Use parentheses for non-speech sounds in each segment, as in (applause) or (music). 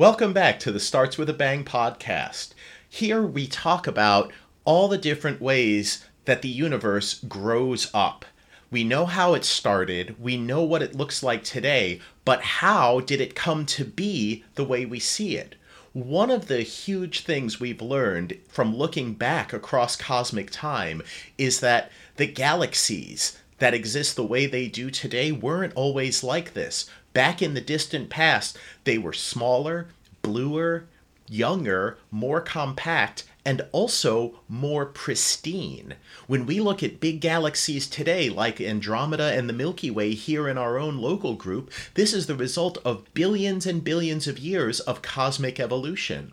Welcome back to the Starts with a Bang podcast. Here we talk about all the different ways that the universe grows up. We know how it started, we know what it looks like today, but how did it come to be the way we see it? One of the huge things we've learned from looking back across cosmic time is that the galaxies that exist the way they do today weren't always like this. Back in the distant past, they were smaller, bluer, younger, more compact, and also more pristine. When we look at big galaxies today, like Andromeda and the Milky Way here in our own local group, this is the result of billions and billions of years of cosmic evolution.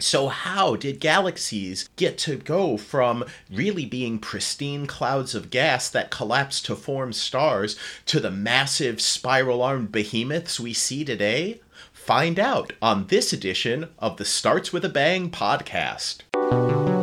So, how did galaxies get to go from really being pristine clouds of gas that collapse to form stars to the massive spiral armed behemoths we see today? Find out on this edition of the Starts with a Bang podcast.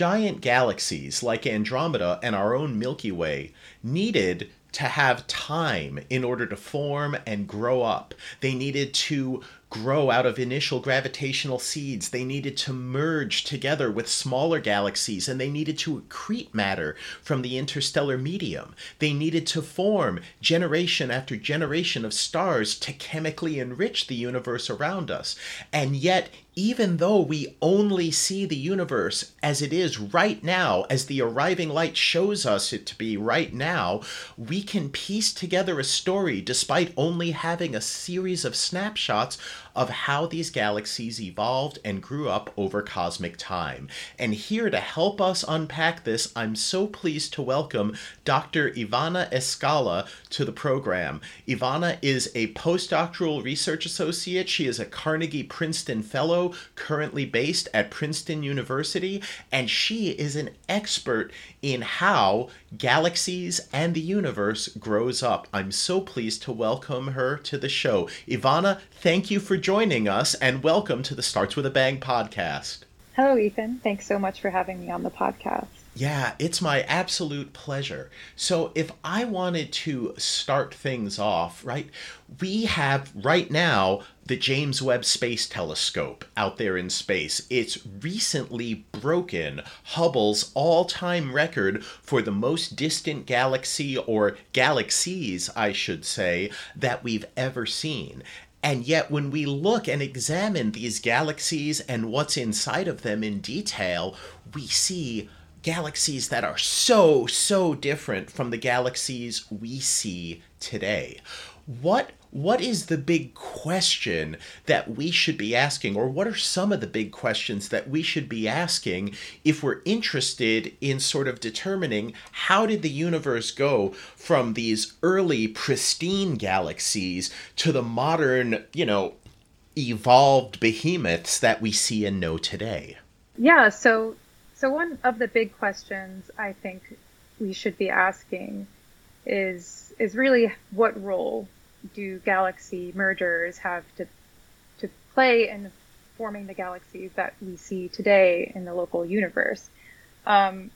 Giant galaxies like Andromeda and our own Milky Way needed to have time in order to form and grow up. They needed to grow out of initial gravitational seeds. They needed to merge together with smaller galaxies and they needed to accrete matter from the interstellar medium. They needed to form generation after generation of stars to chemically enrich the universe around us. And yet, even though we only see the universe as it is right now, as the arriving light shows us it to be right now, we can piece together a story despite only having a series of snapshots of how these galaxies evolved and grew up over cosmic time. And here to help us unpack this, I'm so pleased to welcome Dr. Ivana Escala to the program. Ivana is a postdoctoral research associate. She is a Carnegie Princeton Fellow, currently based at Princeton University, and she is an expert in how galaxies and the universe grows up. I'm so pleased to welcome her to the show. Ivana, thank you for joining us and welcome to the Starts with a Bang podcast. Hello, Ethan. Thanks so much for having me on the podcast. Yeah, it's my absolute pleasure. So, if I wanted to start things off, right, we have right now the James Webb Space Telescope out there in space. It's recently broken Hubble's all time record for the most distant galaxy, or galaxies, I should say, that we've ever seen. And yet, when we look and examine these galaxies and what's inside of them in detail, we see galaxies that are so, so different from the galaxies we see today. What what is the big question that we should be asking, or what are some of the big questions that we should be asking if we're interested in sort of determining how did the universe go from these early pristine galaxies to the modern, you know, evolved behemoths that we see and know today? Yeah, so so one of the big questions I think we should be asking is is really what role do galaxy mergers have to to play in forming the galaxies that we see today in the local universe? Um,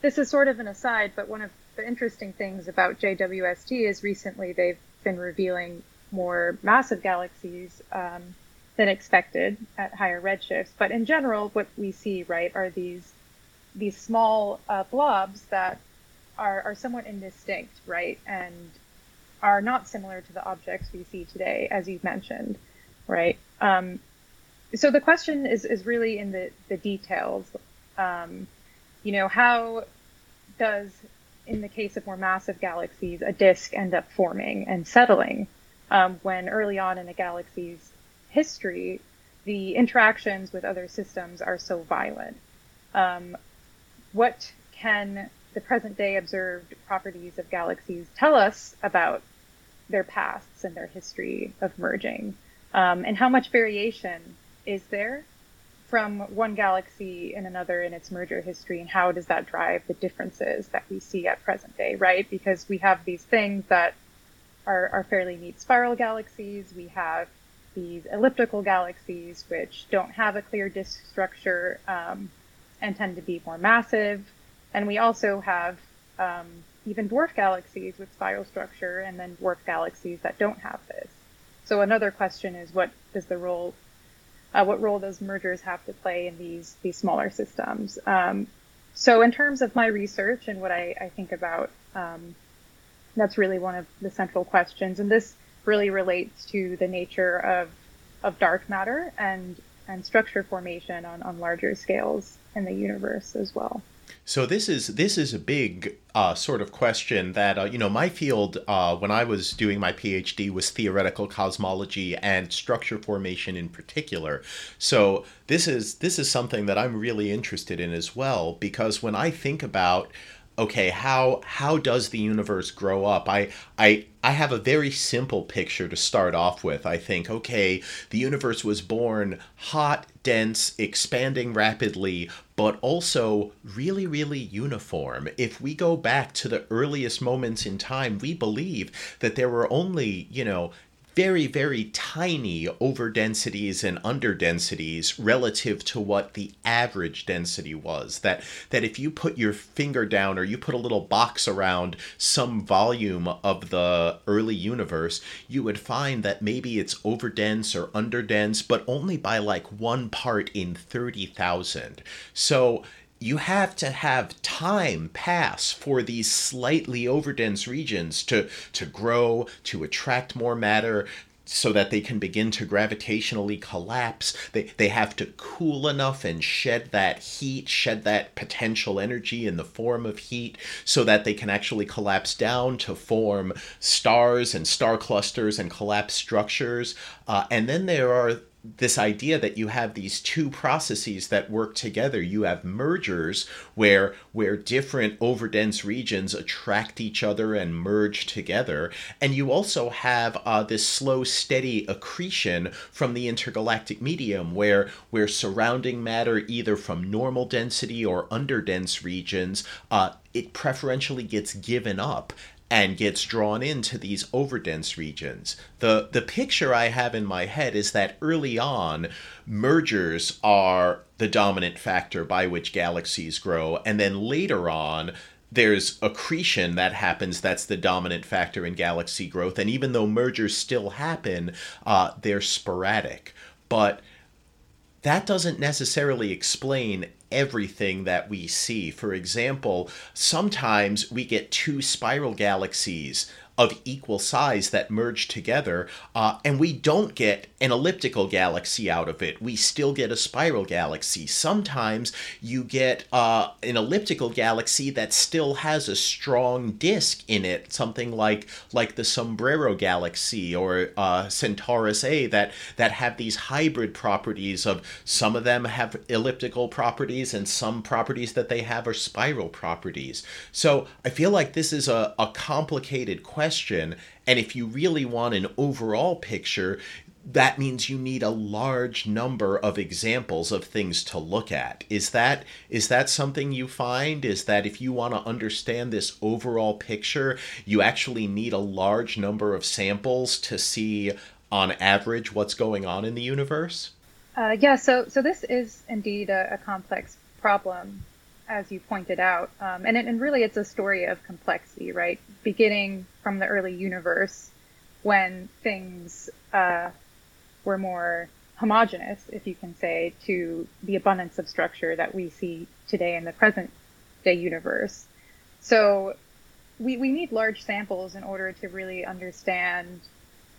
this is sort of an aside, but one of the interesting things about JWST is recently they've been revealing more massive galaxies um, than expected at higher redshifts. But in general, what we see, right, are these these small uh, blobs that are, are somewhat indistinct, right, and are not similar to the objects we see today, as you've mentioned, right? Um, so the question is, is really in the, the details. Um, you know, how does, in the case of more massive galaxies, a disk end up forming and settling um, when early on in a galaxy's history, the interactions with other systems are so violent. Um, what can the present day observed properties of galaxies tell us about their pasts and their history of merging? Um, and how much variation is there from one galaxy and another in its merger history? And how does that drive the differences that we see at present day, right? Because we have these things that are, are fairly neat spiral galaxies. We have these elliptical galaxies, which don't have a clear disk structure um, and tend to be more massive. And we also have um, even dwarf galaxies with spiral structure, and then dwarf galaxies that don't have this. So another question is, what does the role, uh, what role those mergers have to play in these these smaller systems? Um, so in terms of my research and what I, I think about, um, that's really one of the central questions, and this really relates to the nature of of dark matter and and structure formation on, on larger scales in the universe as well. So this is this is a big uh, sort of question that uh, you know my field uh, when I was doing my PhD was theoretical cosmology and structure formation in particular. So this is this is something that I'm really interested in as well because when I think about okay how how does the universe grow up? I i i have a very simple picture to start off with. I think okay the universe was born hot dense expanding rapidly but also really really uniform. If we go back to the earliest moments in time we believe that there were only you know very, very tiny overdensities and underdensities relative to what the average density was. That that if you put your finger down or you put a little box around some volume of the early universe, you would find that maybe it's overdense or underdense, but only by like one part in 30,000. So you have to have time pass for these slightly overdense regions to to grow to attract more matter so that they can begin to gravitationally collapse. They they have to cool enough and shed that heat shed that potential energy in the form of heat so that they can actually collapse down to form stars and star clusters and collapse structures. Uh, and then there are this idea that you have these two processes that work together. You have mergers where where different overdense regions attract each other and merge together. And you also have uh, this slow steady accretion from the intergalactic medium where where surrounding matter either from normal density or underdense regions uh, it preferentially gets given up and gets drawn into these overdense regions. The the picture I have in my head is that early on mergers are the dominant factor by which galaxies grow and then later on there's accretion that happens that's the dominant factor in galaxy growth and even though mergers still happen uh, they're sporadic but that doesn't necessarily explain everything that we see. For example, sometimes we get two spiral galaxies of equal size that merge together, uh, and we don't get an elliptical galaxy out of it. We still get a spiral galaxy. Sometimes you get uh, an elliptical galaxy that still has a strong disk in it, something like like the Sombrero galaxy or uh, Centaurus A, that that have these hybrid properties of some of them have elliptical properties and some properties that they have are spiral properties. So I feel like this is a, a complicated question question. And if you really want an overall picture, that means you need a large number of examples of things to look at. Is that is that something you find? Is that if you want to understand this overall picture, you actually need a large number of samples to see on average what's going on in the universe? Uh, yeah, so so this is indeed a, a complex problem as you pointed out. Um, and, it, and really, it's a story of complexity, right? Beginning from the early universe when things uh, were more homogeneous, if you can say, to the abundance of structure that we see today in the present day universe. So we, we need large samples in order to really understand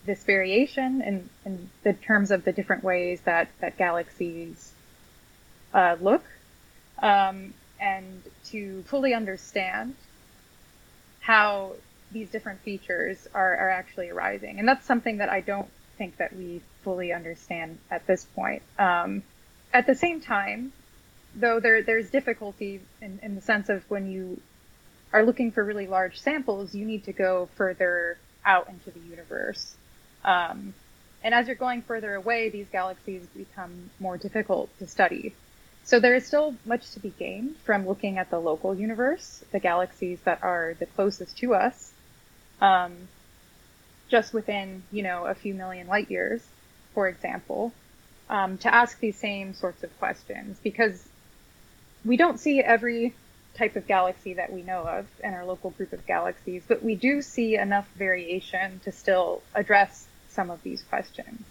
this variation in, in the terms of the different ways that, that galaxies uh, look. Um, and to fully understand how these different features are, are actually arising. And that's something that I don't think that we fully understand at this point. Um, at the same time, though there, there's difficulty in, in the sense of when you are looking for really large samples, you need to go further out into the universe. Um, and as you're going further away, these galaxies become more difficult to study. So there is still much to be gained from looking at the local universe, the galaxies that are the closest to us, um, just within, you know, a few million light years. For example, um, to ask these same sorts of questions because we don't see every type of galaxy that we know of in our local group of galaxies, but we do see enough variation to still address some of these questions.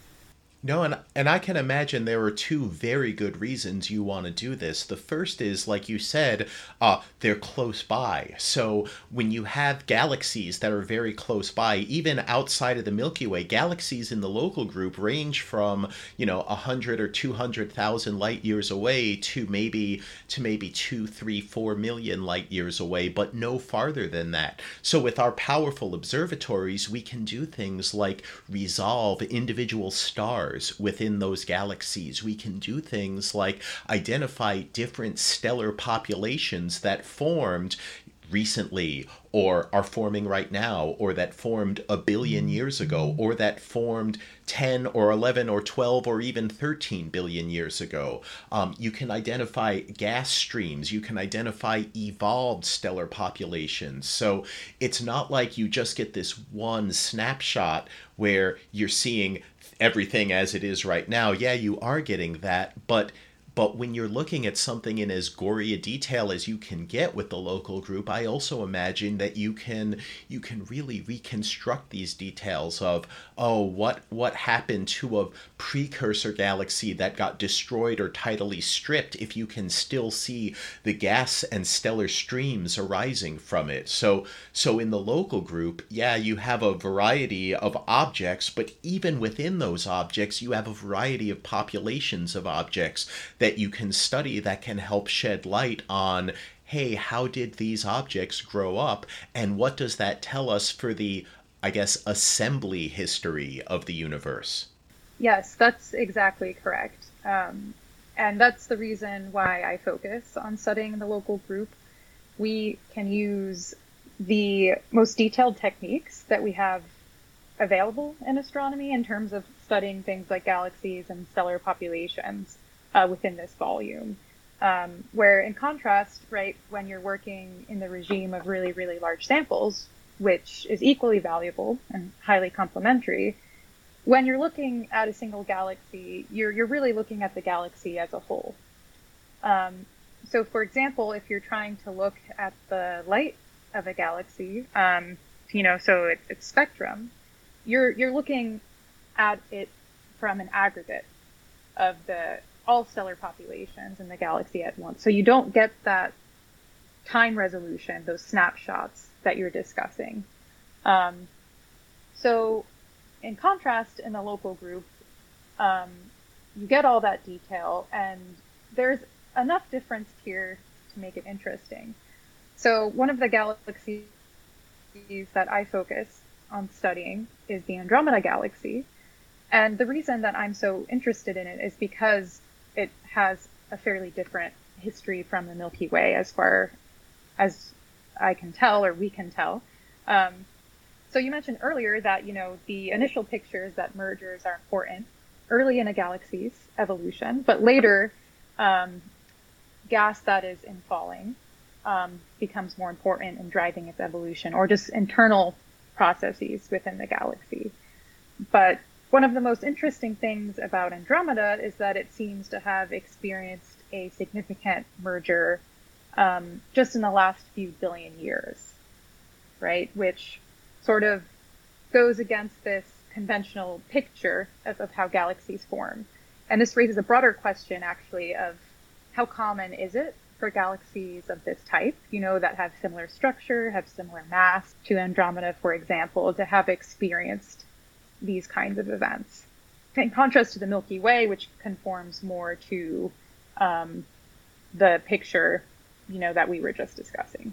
No, and and I can imagine there are two very good reasons you want to do this. The first is, like you said, uh, they're close by. So when you have galaxies that are very close by, even outside of the Milky Way, galaxies in the local group range from you know hundred or two hundred thousand light years away to maybe to maybe two, three, four million light years away, but no farther than that. So with our powerful observatories, we can do things like resolve individual stars stars within those galaxies. We can do things like identify different stellar populations that formed recently or are forming right now or that formed a billion years ago or that formed 10 or 11 or 12 or even 13 billion years ago. Um, you can identify gas streams. You can identify evolved stellar populations. So it's not like you just get this one snapshot where you're seeing everything as it is right now, yeah, you are getting that, but but when you're looking at something in as gory a detail as you can get with the local group, I also imagine that you can you can really reconstruct these details of oh what what happened to a precursor galaxy that got destroyed or tidally stripped if you can still see the gas and stellar streams arising from it. So so in the local group, yeah, you have a variety of objects, but even within those objects, you have a variety of populations of objects that you can study that can help shed light on hey, how did these objects grow up? And what does that tell us for the, I guess, assembly history of the universe? Yes, that's exactly correct. Um, and that's the reason why I focus on studying the local group. We can use the most detailed techniques that we have available in astronomy in terms of studying things like galaxies and stellar populations uh, within this volume. Um, where in contrast, right, when you're working in the regime of really, really large samples, which is equally valuable and highly complementary, when you're looking at a single galaxy, you're, you're really looking at the galaxy as a whole. Um, so, for example, if you're trying to look at the light of a galaxy, um, you know, so it, its spectrum, you're you're looking at it from an aggregate of the all stellar populations in the galaxy at once. So you don't get that time resolution, those snapshots that you're discussing. Um, so, in contrast, in the local group, um, you get all that detail, and there's enough difference here to make it interesting. So, one of the galaxies that I focus on studying is the Andromeda Galaxy. And the reason that I'm so interested in it is because it has a fairly different history from the Milky Way as far as I can tell or we can tell. Um, so you mentioned earlier that you know the initial pictures that mergers are important early in a galaxy's evolution, but later um, gas that is in falling um, becomes more important in driving its evolution, or just internal processes within the galaxy. But one of the most interesting things about Andromeda is that it seems to have experienced a significant merger um, just in the last few billion years, right? Which sort of goes against this conventional picture of, of how galaxies form. And this raises a broader question, actually, of how common is it for galaxies of this type, you know, that have similar structure, have similar mass to Andromeda, for example, to have experienced these kinds of events. In contrast to the Milky Way, which conforms more to um, the picture, you know, that we were just discussing.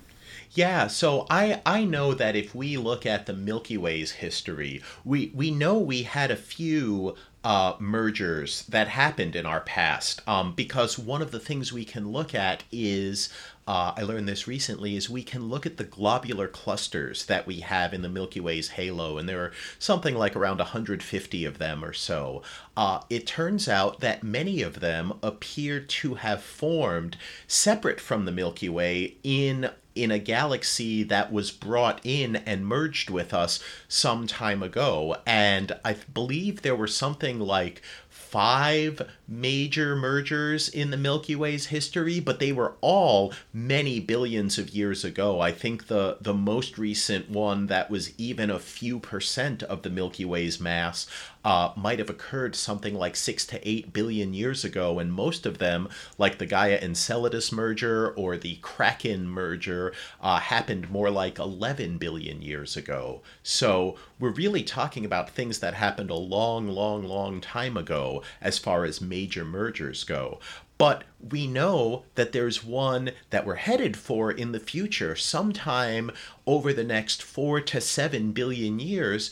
Yeah, so I I know that if we look at the Milky Way's history, we we know we had a few uh, mergers that happened in our past. Um, because one of the things we can look at is, uh, I learned this recently, is we can look at the globular clusters that we have in the Milky Way's halo, and there are something like around 150 of them or so. Uh, it turns out that many of them appear to have formed separate from the Milky Way in in a galaxy that was brought in and merged with us some time ago. And I believe there were something like five major mergers in the Milky Way's history, but they were all many billions of years ago. I think the the most recent one that was even a few percent of the Milky Way's mass uh, might have occurred something like six to eight billion years ago, and most of them, like the Gaia Enceladus merger or the Kraken merger, uh, happened more like 11 billion years ago. So we're really talking about things that happened a long, long, long time ago as far as major mergers go. But we know that there's one that we're headed for in the future, sometime over the next four to seven billion years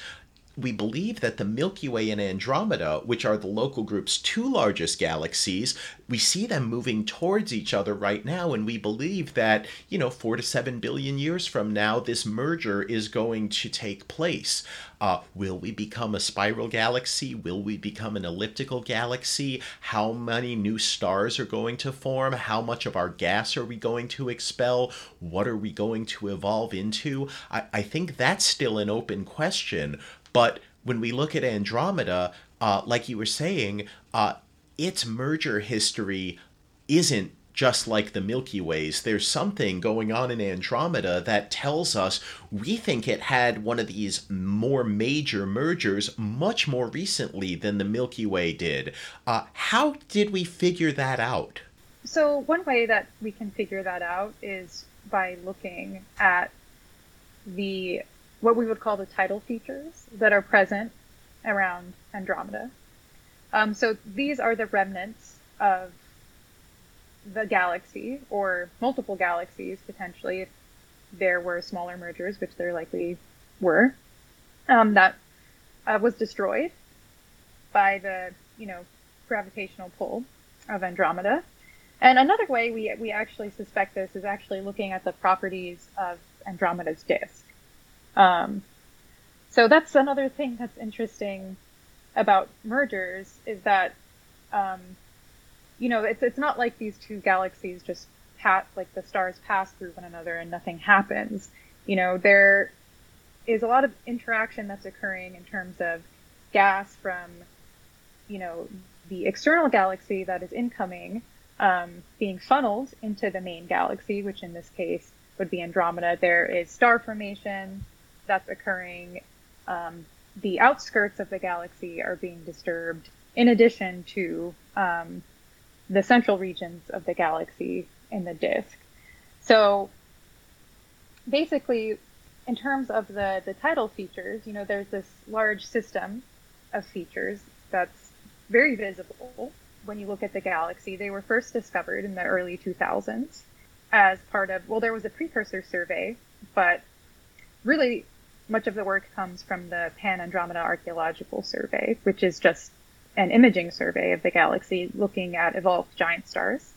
we believe that the Milky Way and Andromeda, which are the local group's two largest galaxies, we see them moving towards each other right now. And we believe that, you know, four to seven billion years from now, this merger is going to take place. Uh, will we become a spiral galaxy? Will we become an elliptical galaxy? How many new stars are going to form? How much of our gas are we going to expel? What are we going to evolve into? I, I think that's still an open question. But when we look at Andromeda, uh, like you were saying, uh, its merger history isn't just like the Milky Ways. There's something going on in Andromeda that tells us we think it had one of these more major mergers much more recently than the Milky Way did. Uh, how did we figure that out? So, one way that we can figure that out is by looking at the what we would call the tidal features that are present around Andromeda. Um, so these are the remnants of the galaxy or multiple galaxies potentially if there were smaller mergers, which there likely were, um, that uh, was destroyed by the you know gravitational pull of Andromeda. And another way we we actually suspect this is actually looking at the properties of Andromeda's disk. Um, so that's another thing that's interesting about mergers is that, um, you know, it's it's not like these two galaxies just pass like the stars pass through one another and nothing happens. You know, there is a lot of interaction that's occurring in terms of gas from, you know, the external galaxy that is incoming um, being funneled into the main galaxy, which in this case would be Andromeda. There is star formation that's occurring. Um, the outskirts of the galaxy are being disturbed, in addition to um, the central regions of the galaxy in the disk. So basically, in terms of the, the tidal features, you know, there's this large system of features that's very visible when you look at the galaxy. They were first discovered in the early 2000s as part of, well, there was a precursor survey, but really much of the work comes from the Pan Andromeda Archaeological Survey, which is just an imaging survey of the galaxy looking at evolved giant stars.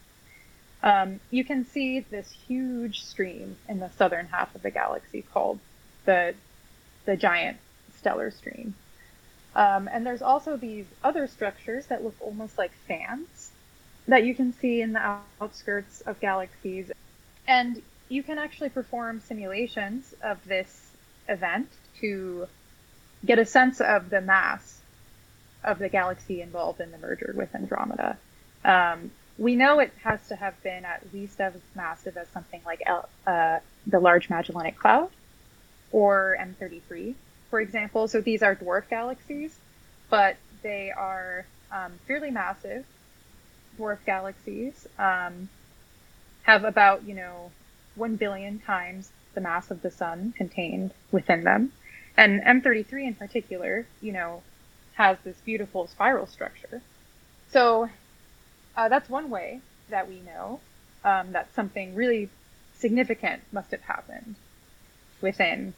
Um, you can see this huge stream in the southern half of the galaxy called the the giant stellar stream. Um, and there's also these other structures that look almost like fans that you can see in the outskirts of galaxies. And you can actually perform simulations of this event to get a sense of the mass of the galaxy involved in the merger with Andromeda. Um, we know it has to have been at least as massive as something like uh, the Large Magellanic Cloud or M33, for example. So these are dwarf galaxies, but they are um, fairly massive dwarf galaxies. Um, have about you know one billion times the mass of the sun contained within them. And M33 in particular, you know, has this beautiful spiral structure. So uh, that's one way that we know um, that something really significant must have happened within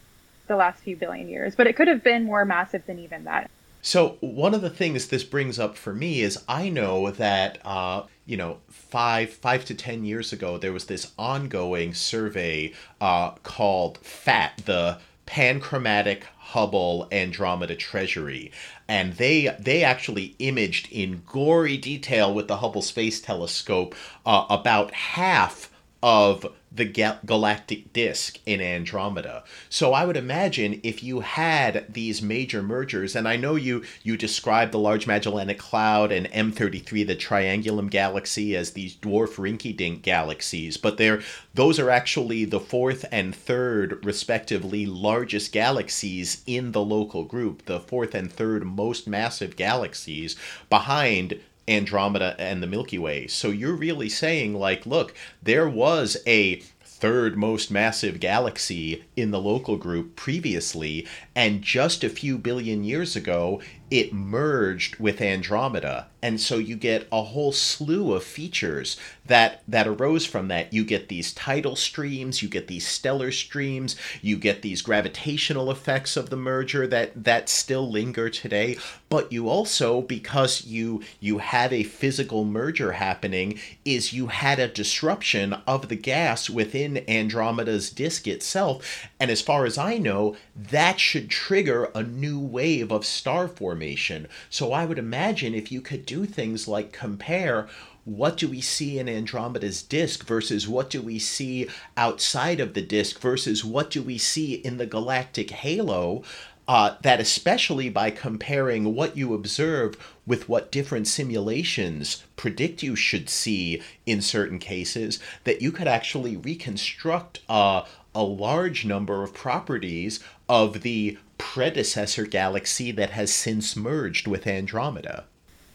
the last few billion years. But it could have been more massive than even that. So one of the things this brings up for me is I know that uh, you know five five to ten years ago there was this ongoing survey uh, called PHAT, the Panchromatic Hubble Andromeda Treasury, and they they actually imaged in gory detail with the Hubble Space Telescope uh, about half of the ga- galactic disk in Andromeda. So I would imagine if you had these major mergers, and I know you you described the Large Magellanic Cloud and M33, the Triangulum Galaxy, as these dwarf rinky-dink galaxies, but they're those are actually the fourth and third, respectively, largest galaxies in the local group. The fourth and third most massive galaxies behind Andromeda and the Milky Way. So you're really saying, like, look, there was a third most massive galaxy in the local group previously, and just a few billion years ago, it merged with Andromeda. And so you get a whole slew of features that that arose from that. You get these tidal streams, you get these stellar streams, you get these gravitational effects of the merger that that still linger today, but you also because you you had a physical merger happening is you had a disruption of the gas within Andromeda's disk itself, and as far as I know, that should trigger a new wave of star formation. So I would imagine if you could do things like compare what do we see in Andromeda's disk versus what do we see outside of the disk versus what do we see in the galactic halo, uh, that especially by comparing what you observe with what different simulations predict you should see in certain cases, that you could actually reconstruct uh, a large number of properties of the predecessor galaxy that has since merged with Andromeda.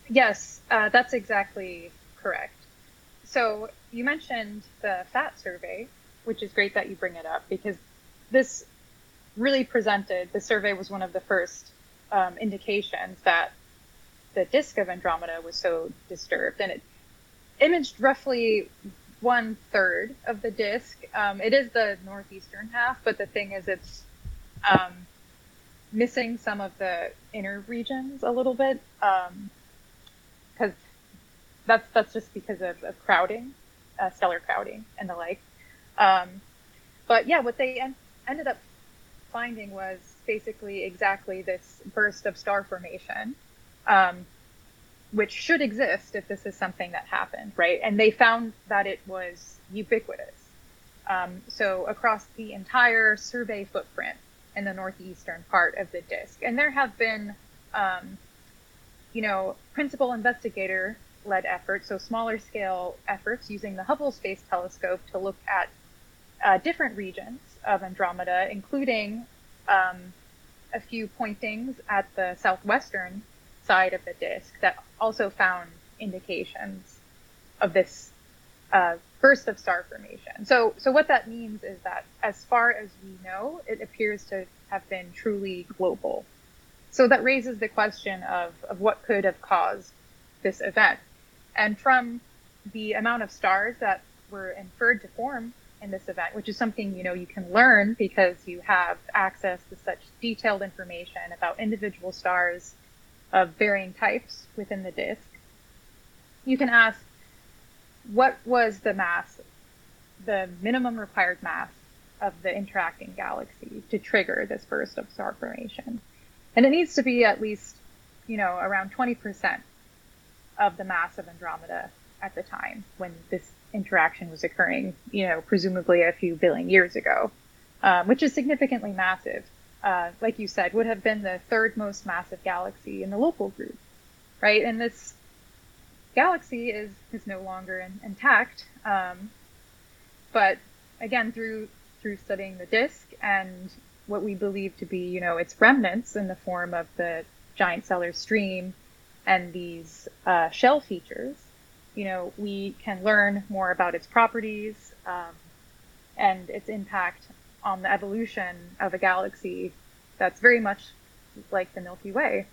Yes, uh, that's exactly correct. So you mentioned the PHAT survey, which is great that you bring it up because this really presented the survey was one of the first um, indications that the disk of Andromeda was so disturbed, and it imaged roughly one third of the disk. Um, it is the northeastern half, but the thing is, it's um, missing some of the inner regions a little bit because um, that's that's just because of, of crowding, uh, stellar crowding, and the like. Um, but yeah, what they en- ended up finding was basically exactly this burst of star formation, um, which should exist if this is something that happened, right? And they found that it was ubiquitous. Um, so across the entire survey footprint in the northeastern part of the disk, and there have been, um, you know, principal investigator led efforts, so smaller scale efforts using the Hubble Space Telescope to look at uh, different regions of Andromeda, including um, a few pointings at the southwestern side of the disk that also found indications of this uh, burst of star formation. So, so what that means is that, as far as we know, it appears to have been truly global. So that raises the question of, of what could have caused this event. And from the amount of stars that were inferred to form in this event, which is something you know you can learn because you have access to such detailed information about individual stars of varying types within the disk. You can ask what was the mass, the minimum required mass of the interacting galaxy to trigger this burst of star formation. And it needs to be at least, you know, around 20% of the mass of Andromeda at the time when this interaction was occurring, you know, presumably a few billion years ago, um, which is significantly massive. Uh, like you said, would have been the third most massive galaxy in the local group, right? And this galaxy is is no longer in, intact. Um, but again, through through studying the disk and what we believe to be, you know, its remnants in the form of the giant stellar stream and these uh, shell features, you know, we can learn more about its properties um, and its impact on the evolution of a galaxy that's very much like the Milky Way.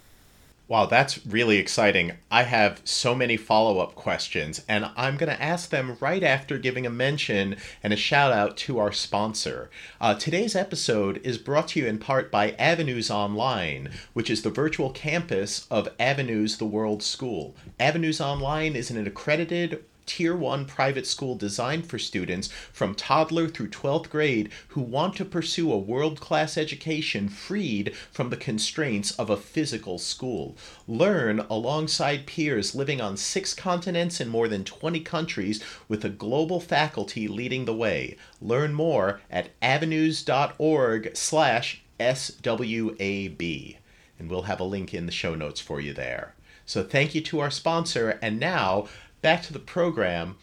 Wow, that's really exciting. I have so many follow up questions, and I'm going to ask them right after giving a mention and a shout out to our sponsor. Uh, today's episode is brought to you in part by Avenues Online, which is the virtual campus of Avenues the World School. Avenues Online is an accredited tier 1 private school designed for students from toddler through 12th grade who want to pursue a world class education freed from the constraints of a physical school. Learn alongside peers living on six continents in more than 20 countries with a global faculty leading the way. Learn more at avenues.org slash SWAB. And we'll have a link in the show notes for you there. So thank you to our sponsor. And now back to the program.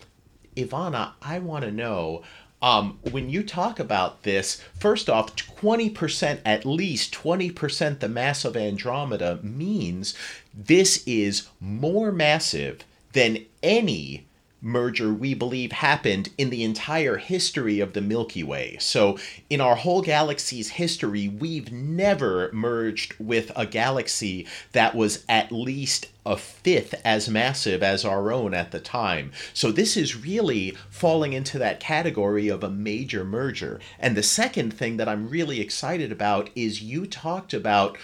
Ivana, I want to know um, when you talk about this, first off, 20%, at least 20% the mass of Andromeda means this is more massive than any merger we believe happened in the entire history of the Milky Way. So, in our whole galaxy's history, we've never merged with a galaxy that was at least a fifth as massive as our own at the time. So, this is really falling into that category of a major merger. And the second thing that I'm really excited about is you talked about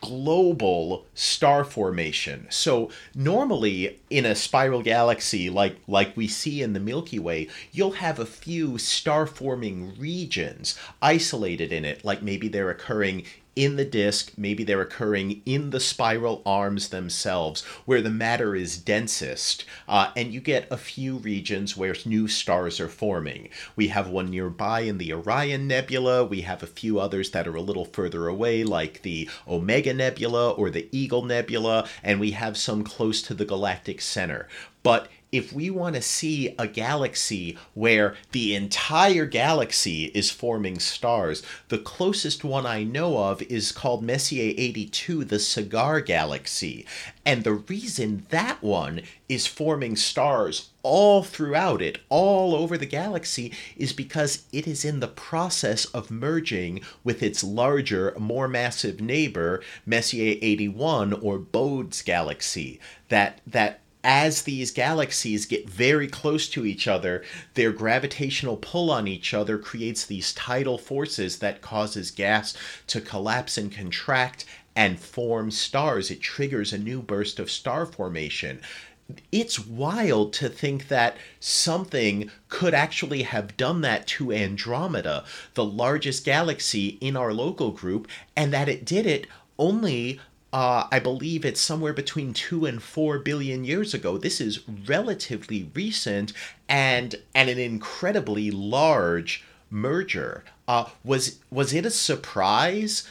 global star formation. So normally in a spiral galaxy like like we see in the Milky Way, you'll have a few star forming regions isolated in it, like maybe they're occurring in the disk, maybe they're occurring in the spiral arms themselves, where the matter is densest, uh, and you get a few regions where new stars are forming. We have one nearby in the Orion Nebula, we have a few others that are a little further away, like the Omega Nebula or the Eagle Nebula, and we have some close to the galactic center. But if we want to see a galaxy where the entire galaxy is forming stars, the closest one I know of is called Messier 82, the Cigar Galaxy. And the reason that one is forming stars all throughout it, all over the galaxy, is because it is in the process of merging with its larger, more massive neighbor, Messier 81 or Bode's galaxy. That that as these galaxies get very close to each other, their gravitational pull on each other creates these tidal forces that causes gas to collapse and contract and form stars. It triggers a new burst of star formation. It's wild to think that something could actually have done that to Andromeda, the largest galaxy in our local group, and that it did it only uh, I believe it's somewhere between two and four billion years ago. This is relatively recent and and an incredibly large merger. Uh, was was it a surprise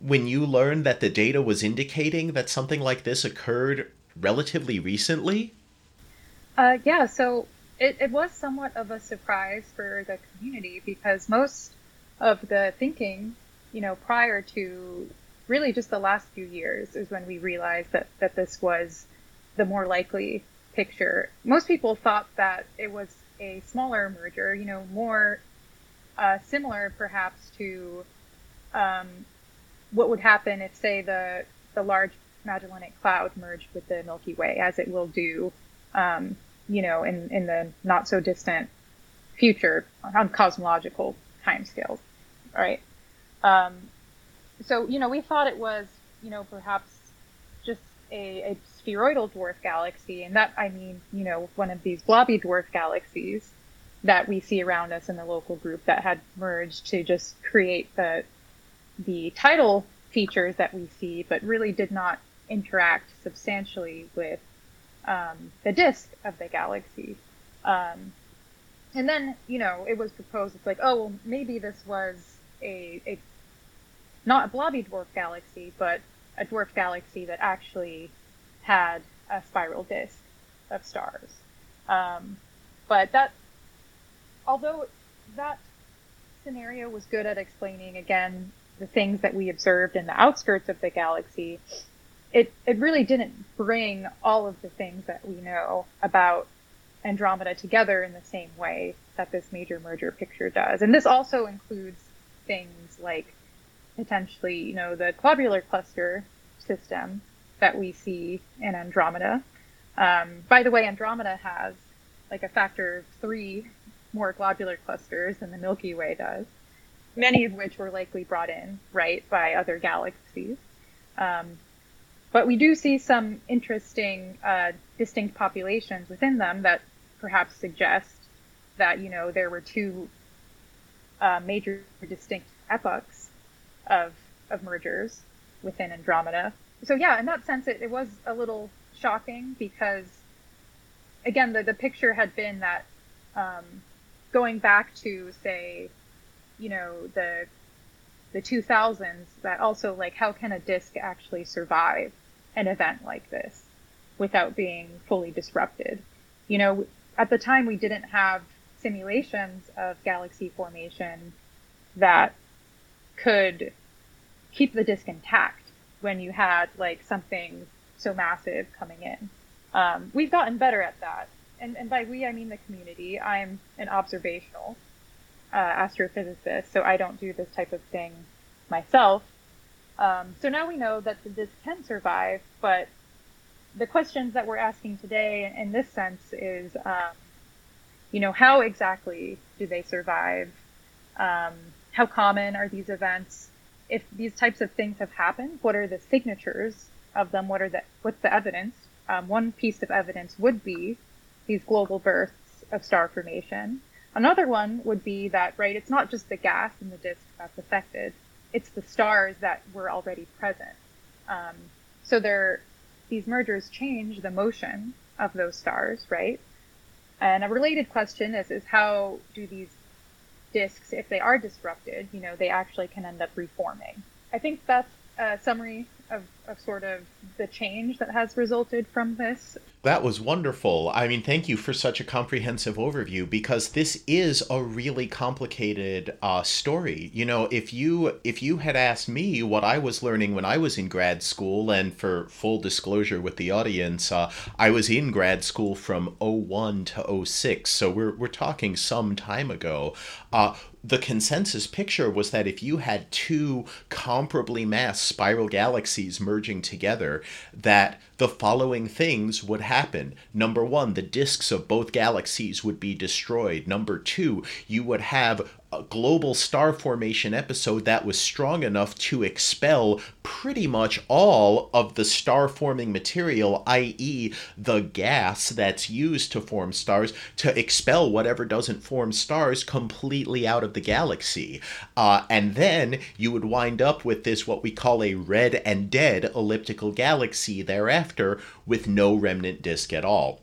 when you learned that the data was indicating that something like this occurred relatively recently? Uh, yeah, so it, it was somewhat of a surprise for the community because most of the thinking, you know, prior to really just the last few years is when we realized that, that this was the more likely picture. Most people thought that it was a smaller merger, you know, more uh, similar perhaps to um, what would happen if, say, the the Large Magellanic Cloud merged with the Milky Way, as it will do, um, you know, in in the not so distant future on cosmological timescales. Right. Um, so you know we thought it was you know perhaps just a, a spheroidal dwarf galaxy, and that I mean you know one of these blobby dwarf galaxies that we see around us in the local group that had merged to just create the the tidal features that we see, but really did not interact substantially with um, the disk of the galaxy. Um, and then, you know, it was proposed, it's like, oh, well, maybe this was a, a not a blobby dwarf galaxy, but a dwarf galaxy that actually had a spiral disk of stars. Um, but that, although that scenario was good at explaining again the things that we observed in the outskirts of the galaxy, it it really didn't bring all of the things that we know about Andromeda together in the same way that this major merger picture does. And this also includes things like potentially, you know, the globular cluster system that we see in Andromeda. Um, by the way, Andromeda has like a factor of three more globular clusters than the Milky Way does, many of which were likely brought in, right, by other galaxies. Um, but we do see some interesting uh, distinct populations within them that perhaps suggest that you know there were two uh, major distinct epochs of of mergers within Andromeda. So yeah, in that sense, it, it was a little shocking because again, the the picture had been that um, going back to say, you know, the the 2000s, that also like how can a disk actually survive an event like this without being fully disrupted? You know, at the time we didn't have simulations of galaxy formation that could keep the disk intact when you had like something so massive coming in. Um, we've gotten better at that. And, and by we, I mean the community. I'm an observational uh, astrophysicist, so I don't do this type of thing myself. Um, so now we know that the disk can survive, but the questions that we're asking today in this sense is, um, you know, how exactly do they survive? How common are these events? If these types of things have happened, what are the signatures of them? What are the what's the evidence? Um, one piece of evidence would be these global bursts of star formation. Another one would be that right, it's not just the gas in the disk that's affected; it's the stars that were already present. Um, so there, these mergers change the motion of those stars, right? And a related question is, is how do these disks, if they are disrupted, you know, they actually can end up reforming. I think that's a summary of, of sort of the change that has resulted from this. That was wonderful. I mean, thank you for such a comprehensive overview because this is a really complicated uh, story. You know, if you if you had asked me what I was learning when I was in grad school, and for full disclosure with the audience, uh, I was in grad school from 01 to 06, so we're we're talking some time ago. Uh, the consensus picture was that if you had two comparably mass spiral galaxies merging together, that the following things would happen. Number one, the disks of both galaxies would be destroyed. Number two, you would have a global star formation episode that was strong enough to expel pretty much all of the star forming material, i.e., the gas that's used to form stars, to expel whatever doesn't form stars completely out of the galaxy. Uh, and then you would wind up with this, what we call a red and dead elliptical galaxy thereafter, with no remnant disk at all.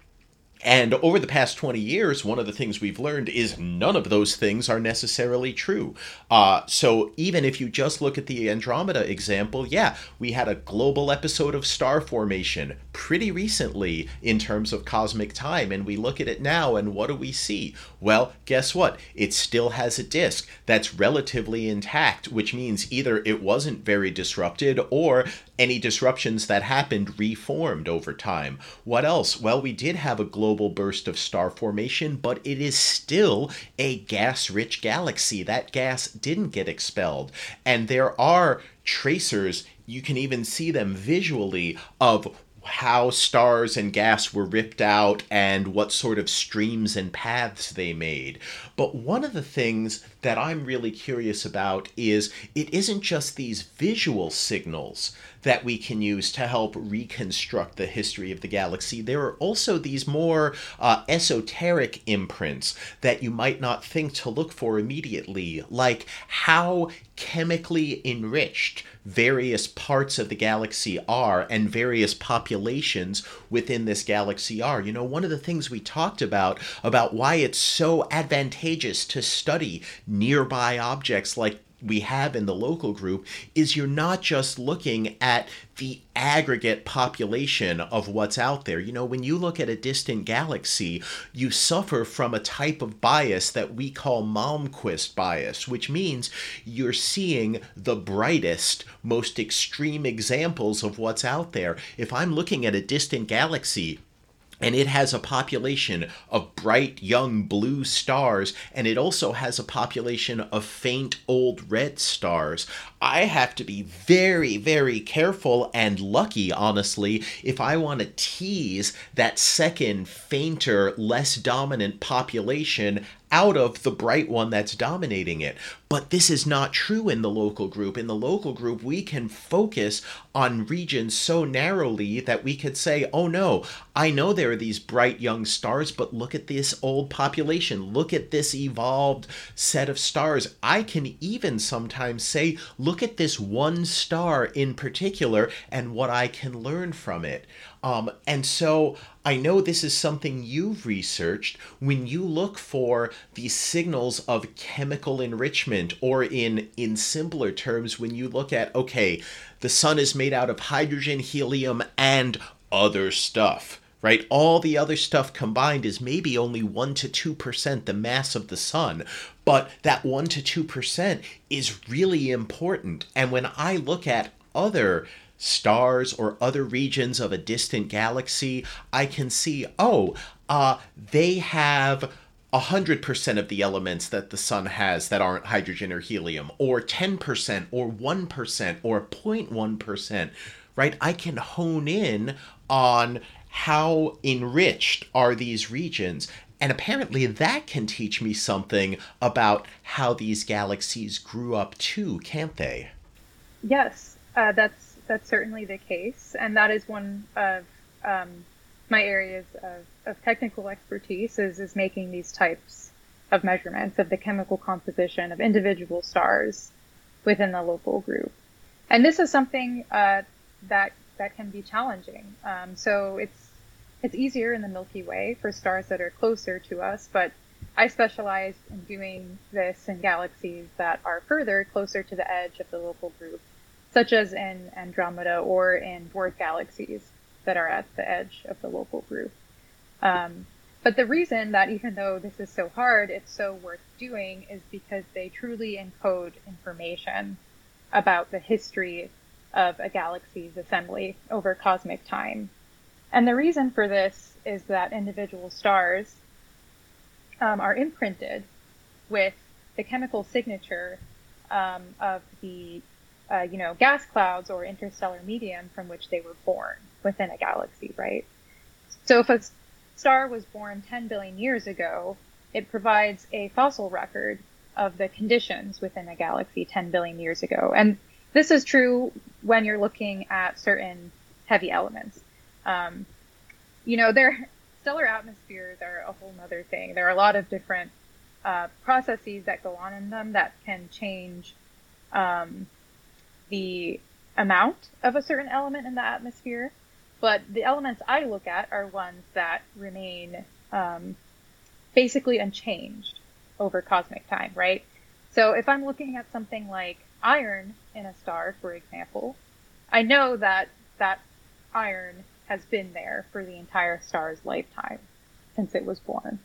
And over the past 20 years, one of the things we've learned is none of those things are necessarily true. Uh, so even if you just look at the Andromeda example, yeah, we had a global episode of star formation pretty recently in terms of cosmic time. And we look at it now, and what do we see? Well, guess what? It still has a disk that's relatively intact, which means either it wasn't very disrupted or any disruptions that happened reformed over time. What else? Well, we did have a global burst of star formation, but it is still a gas rich galaxy. That gas didn't get expelled. And there are tracers, you can even see them visually, of how stars and gas were ripped out and what sort of streams and paths they made. But one of the things that I'm really curious about is it isn't just these visual signals that we can use to help reconstruct the history of the galaxy. There are also these more uh, esoteric imprints that you might not think to look for immediately, like how chemically enriched various parts of the galaxy are and various populations within this galaxy are. You know, one of the things we talked about about why it's so advantageous to study nearby objects like we have in the local group is you're not just looking at the aggregate population of what's out there. You know, when you look at a distant galaxy, you suffer from a type of bias that we call Malmquist bias, which means you're seeing the brightest, most extreme examples of what's out there. If I'm looking at a distant galaxy, and it has a population of bright young blue stars and it also has a population of faint old red stars. I have to be very very careful and lucky honestly if i want to tease that second fainter less dominant population out of the bright one that's dominating it. But this is not true in the local group. In the local group, we can focus on regions so narrowly that we could say, oh no, I know there are these bright young stars, but look at this old population. Look at this evolved set of stars. I can even sometimes say, look at this one star in particular and what I can learn from it. Um, and so I know this is something you've researched. When you look for these signals of chemical enrichment, or in in simpler terms, when you look at okay, the sun is made out of hydrogen, helium, and other stuff right? All the other stuff combined is maybe only 1 to 2% the mass of the sun, but that 1 to 2% is really important. And when I look at other stars or other regions of a distant galaxy, I can see, oh, uh, they have 100% of the elements that the sun has that aren't hydrogen or helium, or 10%, or 1%, or 0.1%, right? I can hone in on how enriched are these regions. And apparently, that can teach me something about how these galaxies grew up too, can't they? Yes, uh, that's that's certainly the case, and that is one of um, my areas of, of technical expertise is, is making these types of measurements of the chemical composition of individual stars within the local group. And this is something uh, that that can be challenging. Um, so it's it's easier in the Milky Way for stars that are closer to us, but I specialize in doing this in galaxies that are further closer to the edge of the local group such as in Andromeda or in dwarf galaxies that are at the edge of the local group. Um, but the reason that even though this is so hard, it's so worth doing is because they truly encode information about the history of a galaxy's assembly over cosmic time. And the reason for this is that individual stars um, are imprinted with the chemical signature um, of the uh, you know, gas clouds or interstellar medium from which they were born within a galaxy, right? So if a star was born 10 billion years ago, it provides a fossil record of the conditions within a galaxy 10 billion years ago. And this is true when you're looking at certain heavy elements. Um, you know, their stellar atmospheres are a whole other thing. There are a lot of different uh, processes that go on in them that can change um, the amount of a certain element in the atmosphere, but the elements I look at are ones that remain um, basically unchanged over cosmic time, right? So if I'm looking at something like iron in a star, for example, I know that that iron has been there for the entire star's lifetime since it was born.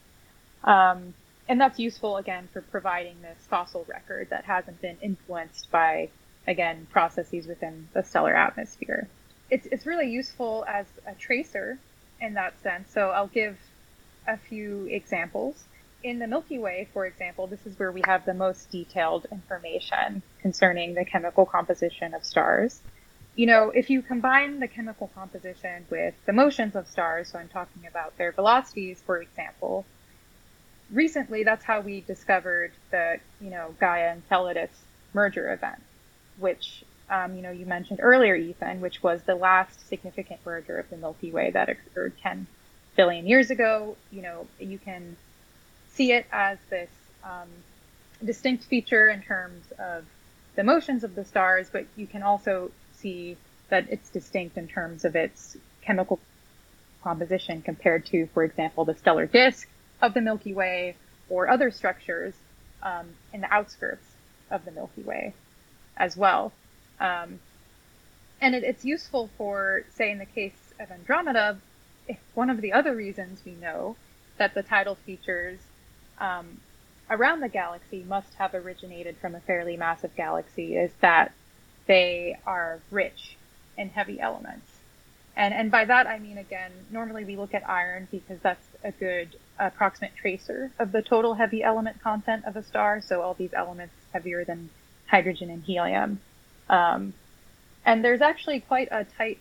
Um, and that's useful again for providing this fossil record that hasn't been influenced by again, processes within the stellar atmosphere. It's, it's really useful as a tracer in that sense. So I'll give a few examples. In the Milky Way, for example, this is where we have the most detailed information concerning the chemical composition of stars. You know, if you combine the chemical composition with the motions of stars, so I'm talking about their velocities, for example, recently that's how we discovered the, you know, Gaia Enceladus merger event which um, you know you mentioned earlier, Ethan, which was the last significant merger of the Milky Way that occurred 10 billion years ago. You know, you can see it as this um, distinct feature in terms of the motions of the stars, but you can also see that it's distinct in terms of its chemical composition compared to, for example, the stellar disk of the Milky Way or other structures um, in the outskirts of the Milky Way as well. Um, and it, it's useful for, say, in the case of Andromeda, if one of the other reasons we know that the tidal features um, around the galaxy must have originated from a fairly massive galaxy is that they are rich in heavy elements. And, and by that I mean, again, normally we look at iron because that's a good approximate tracer of the total heavy element content of a star. So all these elements heavier than hydrogen and helium. Um, and there's actually quite a tight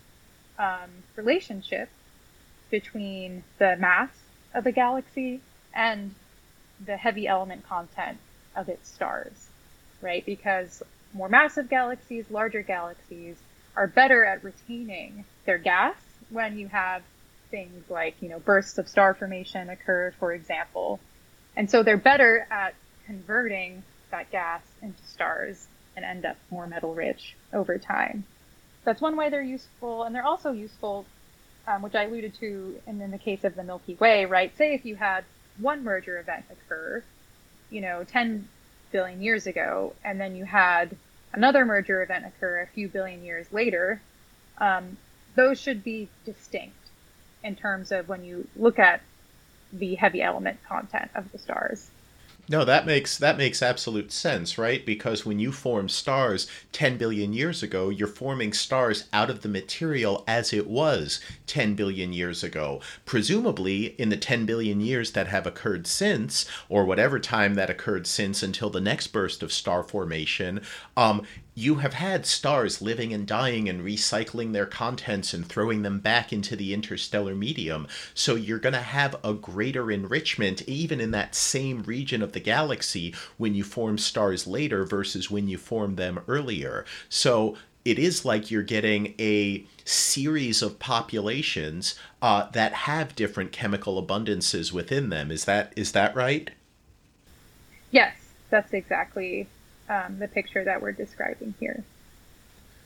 um, relationship between the mass of a galaxy and the heavy element content of its stars, right? Because more massive galaxies, larger galaxies are better at retaining their gas when you have things like, you know, bursts of star formation occur, for example. And so they're better at converting that gas into stars and end up more metal rich over time. That's one way they're useful. And they're also useful, um, which I alluded to in, in the case of the Milky Way, right? Say if you had one merger event occur, you know, 10 billion years ago, and then you had another merger event occur a few billion years later, um, those should be distinct in terms of when you look at the heavy element content of the stars. No, that makes that makes absolute sense, right? Because when you form stars 10 billion years ago, you're forming stars out of the material as it was 10 billion years ago. Presumably, in the 10 billion years that have occurred since, or whatever time that occurred since until the next burst of star formation, um, you have had stars living and dying and recycling their contents and throwing them back into the interstellar medium. So you're going to have a greater enrichment even in that same region of the galaxy when you form stars later versus when you form them earlier. So it is like you're getting a series of populations uh, that have different chemical abundances within them. Is that is that right? Yes, that's exactly um, the picture that we're describing here.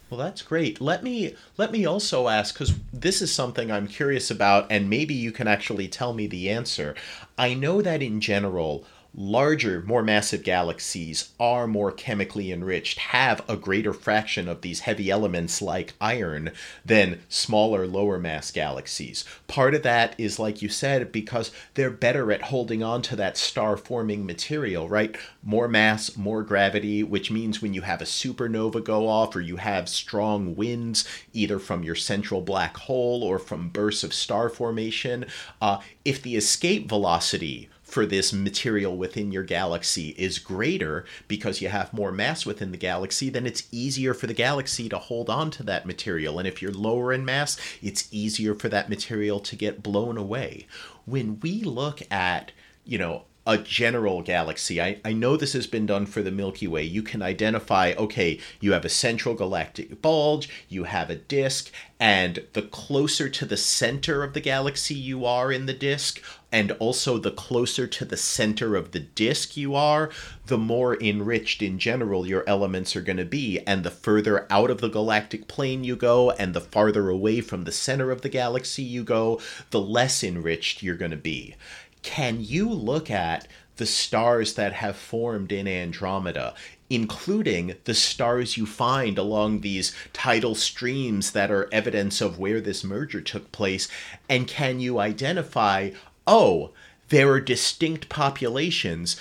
Well, that's great. Let me let me also ask because this is something I'm curious about, and maybe you can actually tell me the answer. I know that in general, larger, more massive galaxies are more chemically enriched, have a greater fraction of these heavy elements like iron than smaller, lower mass galaxies. Part of that is, like you said, because they're better at holding on to that star forming material, right? More mass, more gravity, which means when you have a supernova go off or you have strong winds, either from your central black hole or from bursts of star formation, uh, if the escape velocity for this material within your galaxy is greater because you have more mass within the galaxy, then it's easier for the galaxy to hold on to that material. And if you're lower in mass, it's easier for that material to get blown away. When we look at, you know, a general galaxy. I, I know this has been done for the Milky Way. You can identify, okay, you have a central galactic bulge, you have a disk, and the closer to the center of the galaxy you are in the disk, and also the closer to the center of the disk you are, the more enriched in general your elements are going to be. And the further out of the galactic plane you go, and the farther away from the center of the galaxy you go, the less enriched you're going to be can you look at the stars that have formed in Andromeda, including the stars you find along these tidal streams that are evidence of where this merger took place? And can you identify, oh, there are distinct populations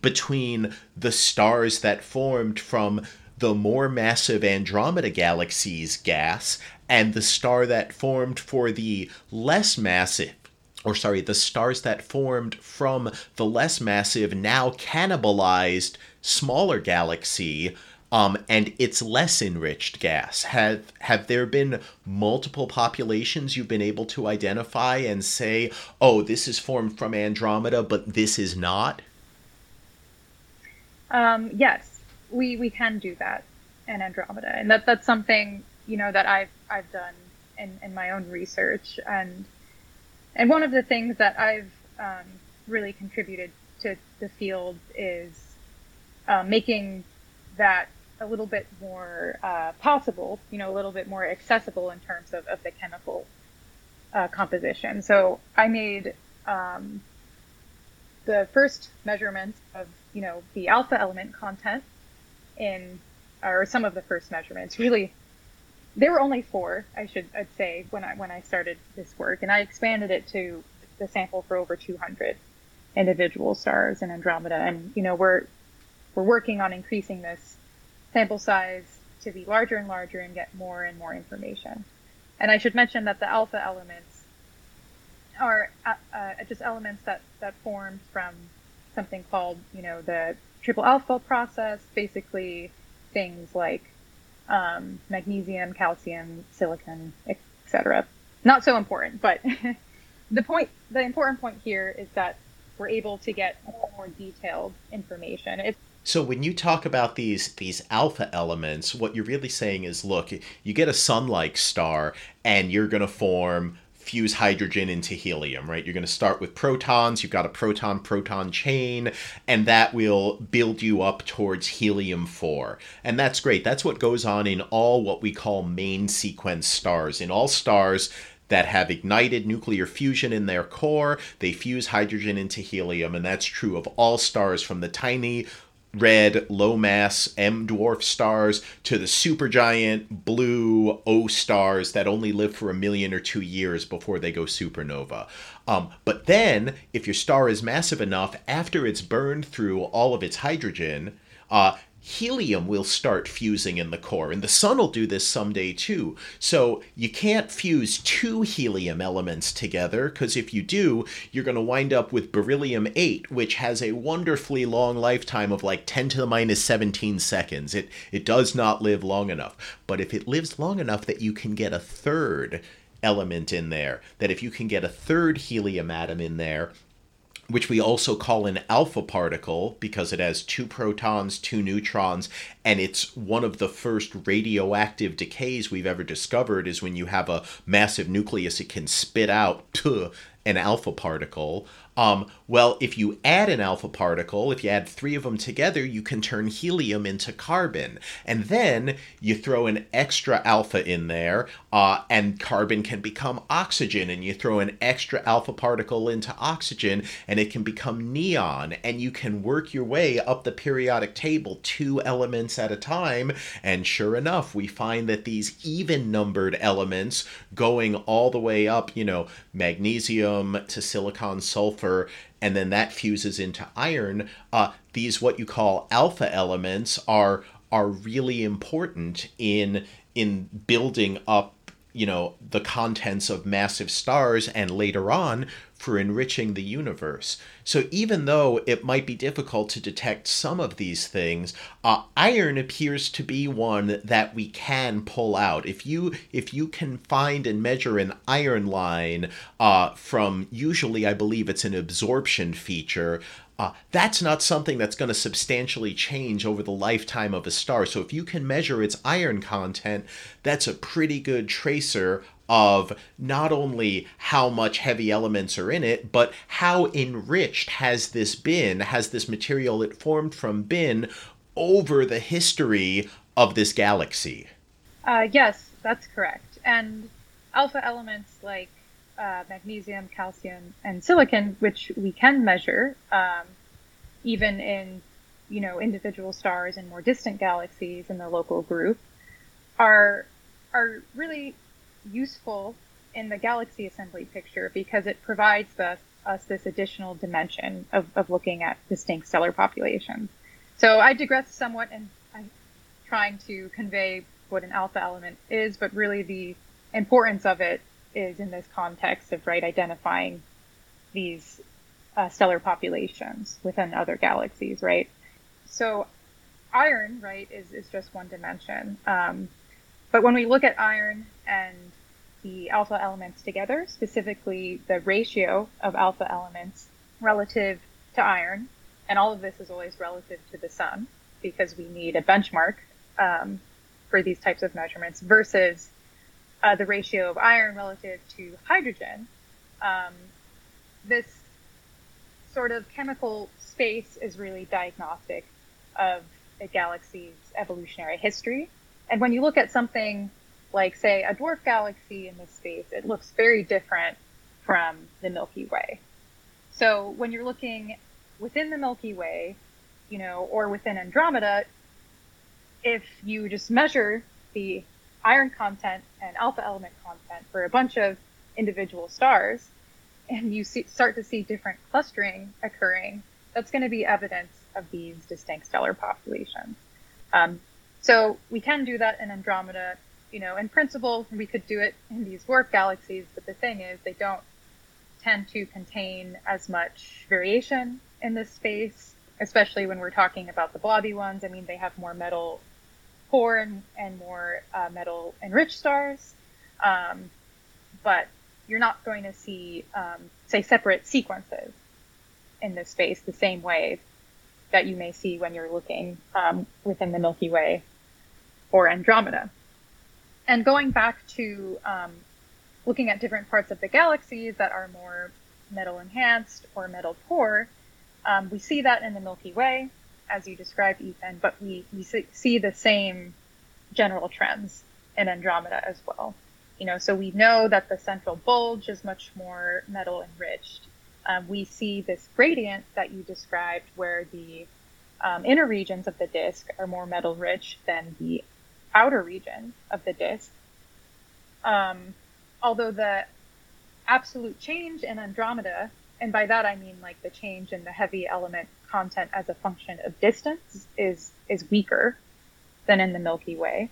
between the stars that formed from the more massive Andromeda galaxy's gas and the star that formed for the less massive or sorry, the stars that formed from the less massive now cannibalized smaller galaxy um, and its less enriched gas. Have have there been multiple populations you've been able to identify and say, oh, this is formed from Andromeda, but this is not? Um, yes, we we can do that in Andromeda, and that that's something you know that I've I've done in in my own research and and one of the things that I've um, really contributed to the field is uh, making that a little bit more uh, possible, you know, a little bit more accessible in terms of, of the chemical uh, composition. So I made um, the first measurements of, you know, the alpha element content in, or some of the first measurements, (laughs) really there were only four, I should I'd say, when I when I started this work, and I expanded it to the sample for over 200 individual stars in Andromeda, and you know we're we're working on increasing this sample size to be larger and larger and get more and more information. And I should mention that the alpha elements are uh, uh, just elements that that formed from something called you know the triple alpha process, basically things like um, magnesium, calcium, silicon, etc. Not so important, but (laughs) the point, the important point here is that we're able to get more, detailed information. It's so when you talk about these these alpha elements, what you're really saying is, look, you get a sun-like star, and you're going to form fuse hydrogen into helium, right? You're going to start with protons, you've got a proton proton chain, and that will build you up towards helium 4. And that's great. That's what goes on in all what we call main sequence stars. In all stars, that have ignited nuclear fusion in their core. They fuse hydrogen into helium, and that's true of all stars from the tiny red low mass M dwarf stars to the supergiant blue O stars that only live for a million or two years before they go supernova. Um, but then, if your star is massive enough, after it's burned through all of its hydrogen, uh, helium will start fusing in the core and the sun will do this someday too. So you can't fuse two helium elements together because if you do you're going to wind up with beryllium 8 which has a wonderfully long lifetime of like 10 to the minus 17 seconds. It it does not live long enough. But if it lives long enough that you can get a third element in there that if you can get a third helium atom in there which we also call an alpha particle because it has two protons, two neutrons, and it's one of the first radioactive decays we've ever discovered is when you have a massive nucleus it can spit out (laughs) an alpha particle. Um, well, if you add an alpha particle, if you add three of them together, you can turn helium into carbon. And then you throw an extra alpha in there, uh, and carbon can become oxygen. And you throw an extra alpha particle into oxygen, and it can become neon. And you can work your way up the periodic table two elements at a time. And sure enough, we find that these even numbered elements going all the way up, you know, magnesium to silicon sulfur and then that fuses into iron. Uh, these what you call alpha elements are are really important in in building up you know the contents of massive stars and later on for enriching the universe so even though it might be difficult to detect some of these things uh, iron appears to be one that we can pull out if you if you can find and measure an iron line uh, from usually i believe it's an absorption feature uh, that's not something that's going to substantially change over the lifetime of a star. So if you can measure its iron content, that's a pretty good tracer of not only how much heavy elements are in it, but how enriched has this been, has this material it formed from been over the history of this galaxy. Uh, yes, that's correct. And alpha elements like uh, magnesium, calcium, and silicon, which we can measure, um, even in you know individual stars and more distant galaxies in the local group, are are really useful in the galaxy assembly picture because it provides us, us this additional dimension of, of looking at distinct stellar populations. So I digress somewhat in I'm trying to convey what an alpha element is, but really the importance of it is in this context of right identifying these uh, stellar populations within other galaxies, right? So iron, right, is, is just one dimension. Um, but when we look at iron and the alpha elements together, specifically the ratio of alpha elements relative to iron, and all of this is always relative to the sun because we need a benchmark um, for these types of measurements versus uh, the ratio of iron relative to hydrogen, um, this sort of chemical space is really diagnostic of a galaxy's evolutionary history. And when you look at something like, say, a dwarf galaxy in this space, it looks very different from the Milky Way. So when you're looking within the Milky Way, you know, or within Andromeda, if you just measure the iron content and alpha element content for a bunch of individual stars, and you see, start to see different clustering occurring, that's going to be evidence of these distinct stellar populations. Um, so we can do that in Andromeda. You know, in principle, we could do it in these dwarf galaxies, but the thing is, they don't tend to contain as much variation in this space, especially when we're talking about the blobby ones. I mean, they have more metal poor and, and more uh, metal enriched stars. Um, but you're not going to see, um, say, separate sequences in this space the same way that you may see when you're looking um, within the Milky Way or Andromeda. And going back to um, looking at different parts of the galaxy that are more metal enhanced or metal poor, um, we see that in the Milky Way, as you described, Ethan, but we, we see the same general trends in Andromeda as well. You know, so we know that the central bulge is much more metal enriched. Um, we see this gradient that you described where the um, inner regions of the disk are more metal rich than the outer region of the disk. Um, although the absolute change in Andromeda, and by that I mean like the change in the heavy element content as a function of distance, is is weaker than in the Milky Way.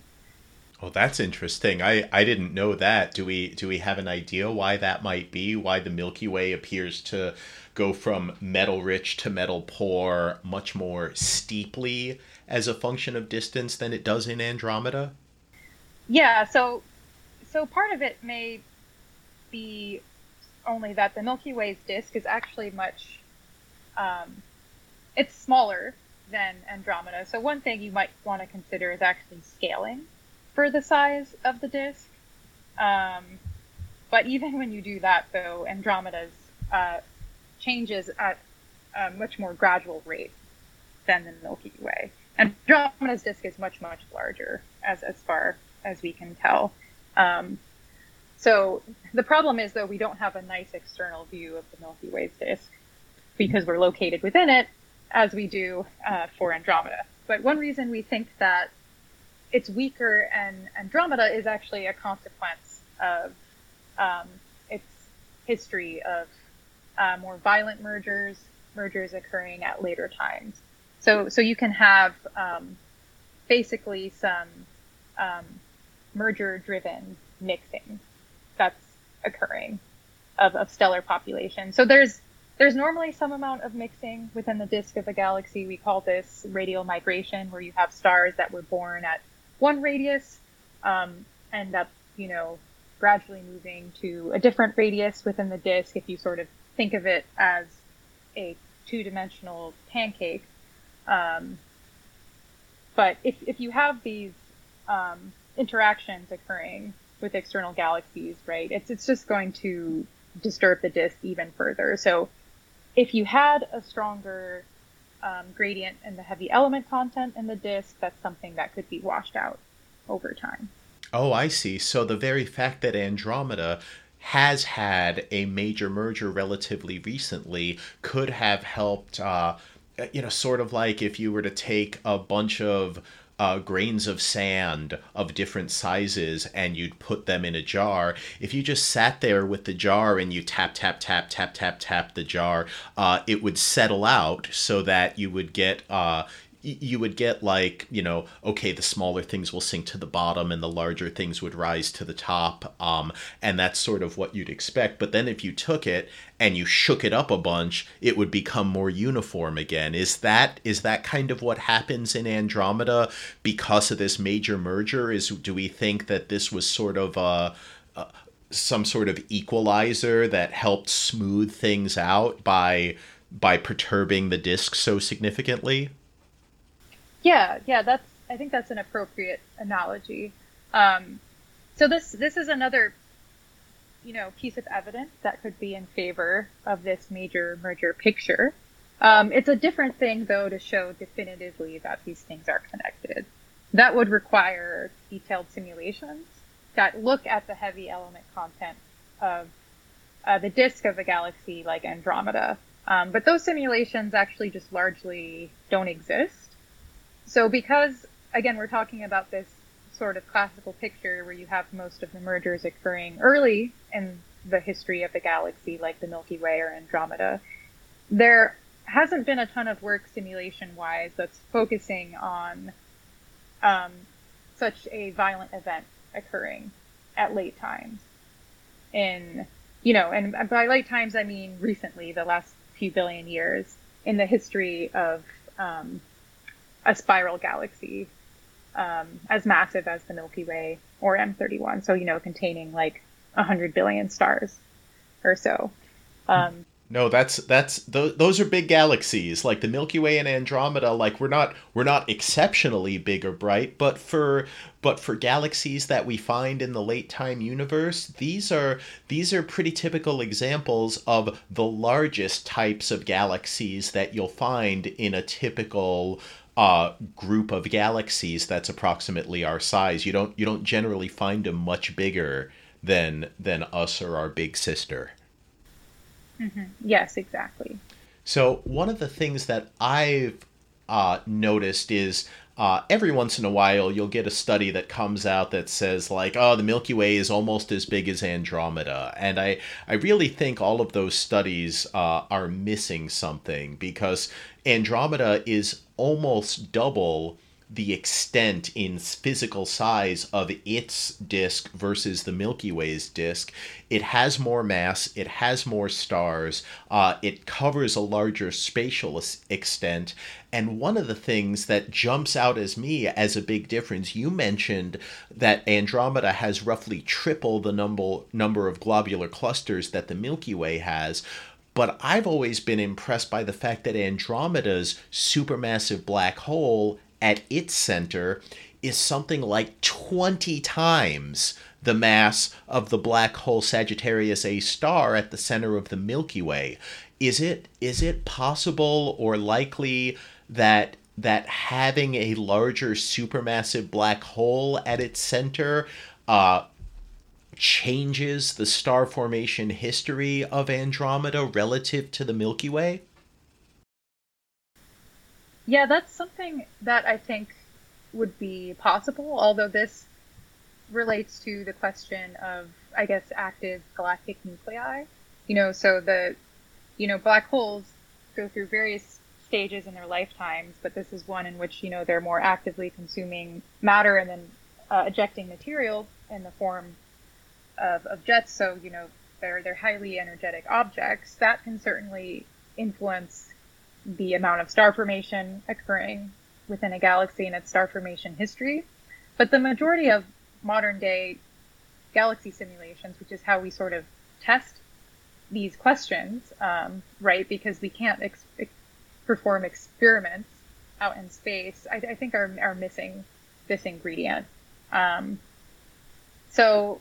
Oh, that's interesting. I, I didn't know that. Do we do we have an idea why that might be? Why the Milky Way appears to go from metal rich to metal poor much more steeply as a function of distance than it does in Andromeda? Yeah, so so part of it may be only that the Milky Way's disk is actually much um, it's smaller than Andromeda. So one thing you might want to consider is actually scaling for the size of the disk. Um, but even when you do that, though, Andromeda's uh, changes at a much more gradual rate than the Milky Way. Andromeda's disk is much, much larger, as, as far as we can tell. Um, so the problem is, though, we don't have a nice external view of the Milky Way's disk because we're located within it, as we do uh, for Andromeda. But one reason we think that it's weaker and Andromeda is actually a consequence of um, its history of uh, more violent mergers, mergers occurring at later times. So, so you can have um, basically some um, merger-driven mixing that's occurring of, of stellar population. So there's there's normally some amount of mixing within the disk of a galaxy. We call this radial migration, where you have stars that were born at one radius um, end up, you know, gradually moving to a different radius within the disk. If you sort of think of it as a two-dimensional pancake, um, but if if you have these um, interactions occurring with external galaxies, right, it's it's just going to disturb the disk even further. So if you had a stronger um, gradient in the heavy element content in the disk, that's something that could be washed out over time. Oh, I see. So the very fact that Andromeda has had a major merger relatively recently could have helped, uh, you know, sort of like if you were to take a bunch of uh, grains of sand of different sizes and you'd put them in a jar. If you just sat there with the jar and you tap, tap, tap, tap, tap, tap the jar, uh, it would settle out so that you would get, uh, you would get like you know okay the smaller things will sink to the bottom and the larger things would rise to the top um, and that's sort of what you'd expect. But then if you took it and you shook it up a bunch it would become more uniform again. Is that is that kind of what happens in andromeda because of this major merger? Is do we think that this was sort of a, a some sort of equalizer that helped smooth things out by by perturbing the disk so significantly yeah, yeah, that's I think that's an appropriate analogy. Um, so this this is another you know piece of evidence that could be in favor of this major merger picture. Um, it's a different thing though to show definitively that these things are connected. That would require detailed simulations that look at the heavy element content of uh, the disk of a galaxy like Andromeda. Um, but those simulations actually just largely don't exist. So because again we're talking about this sort of classical picture where you have most of the mergers occurring early in the history of the galaxy, like the Milky Way or Andromeda, there hasn't been a ton of work simulation wise that's focusing on um, such a violent event occurring at late times. In you know, and by late times I mean recently, the last few billion years in the history of um, a spiral galaxy um, as massive as the Milky Way or M31. So, you know, containing like 100 billion stars or so. Um, No, that's that's those, those are big galaxies. Like the Milky Way and Andromeda, like we're not we're not exceptionally big or bright, but for but for galaxies that we find in the late time universe, these are these are pretty typical examples of the largest types of galaxies that you'll find in a typical uh, group of galaxies that's approximately our size. You don't you don't generally find them much bigger than than us or our big sister. Mm-hmm. Yes, exactly. So one of the things that I've uh, noticed is uh, every once in a while you'll get a study that comes out that says like oh the milky way is almost as big as andromeda and i i really think all of those studies uh, are missing something because andromeda is almost double the extent in physical size of its disk versus the Milky Way's disk. It has more mass, it has more stars, uh, it covers a larger spatial extent. And one of the things that jumps out as me as a big difference, you mentioned that Andromeda has roughly triple the number number of globular clusters that the Milky Way has. But I've always been impressed by the fact that Andromeda's supermassive black hole at its center is something like 20 times the mass of the black hole Sagittarius A star at the center of the Milky Way. Is it is it possible or likely that that having a larger supermassive black hole at its center uh, changes the star formation history of Andromeda relative to the Milky Way? Yeah, that's something that I think would be possible, although this relates to the question of, I guess, active galactic nuclei. You know, so the, you know, black holes go through various stages in their lifetimes, but this is one in which, you know, they're more actively consuming matter and then uh, ejecting material in the form of, of jets. So, you know, they're, they're highly energetic objects. That can certainly influence the amount of star formation occurring within a galaxy and its star formation history. But the majority of modern day galaxy simulations, which is how we sort of test these questions, um, right? Because we can't ex- ex- perform experiments out in space, I, I, think are, are missing this ingredient. Um, so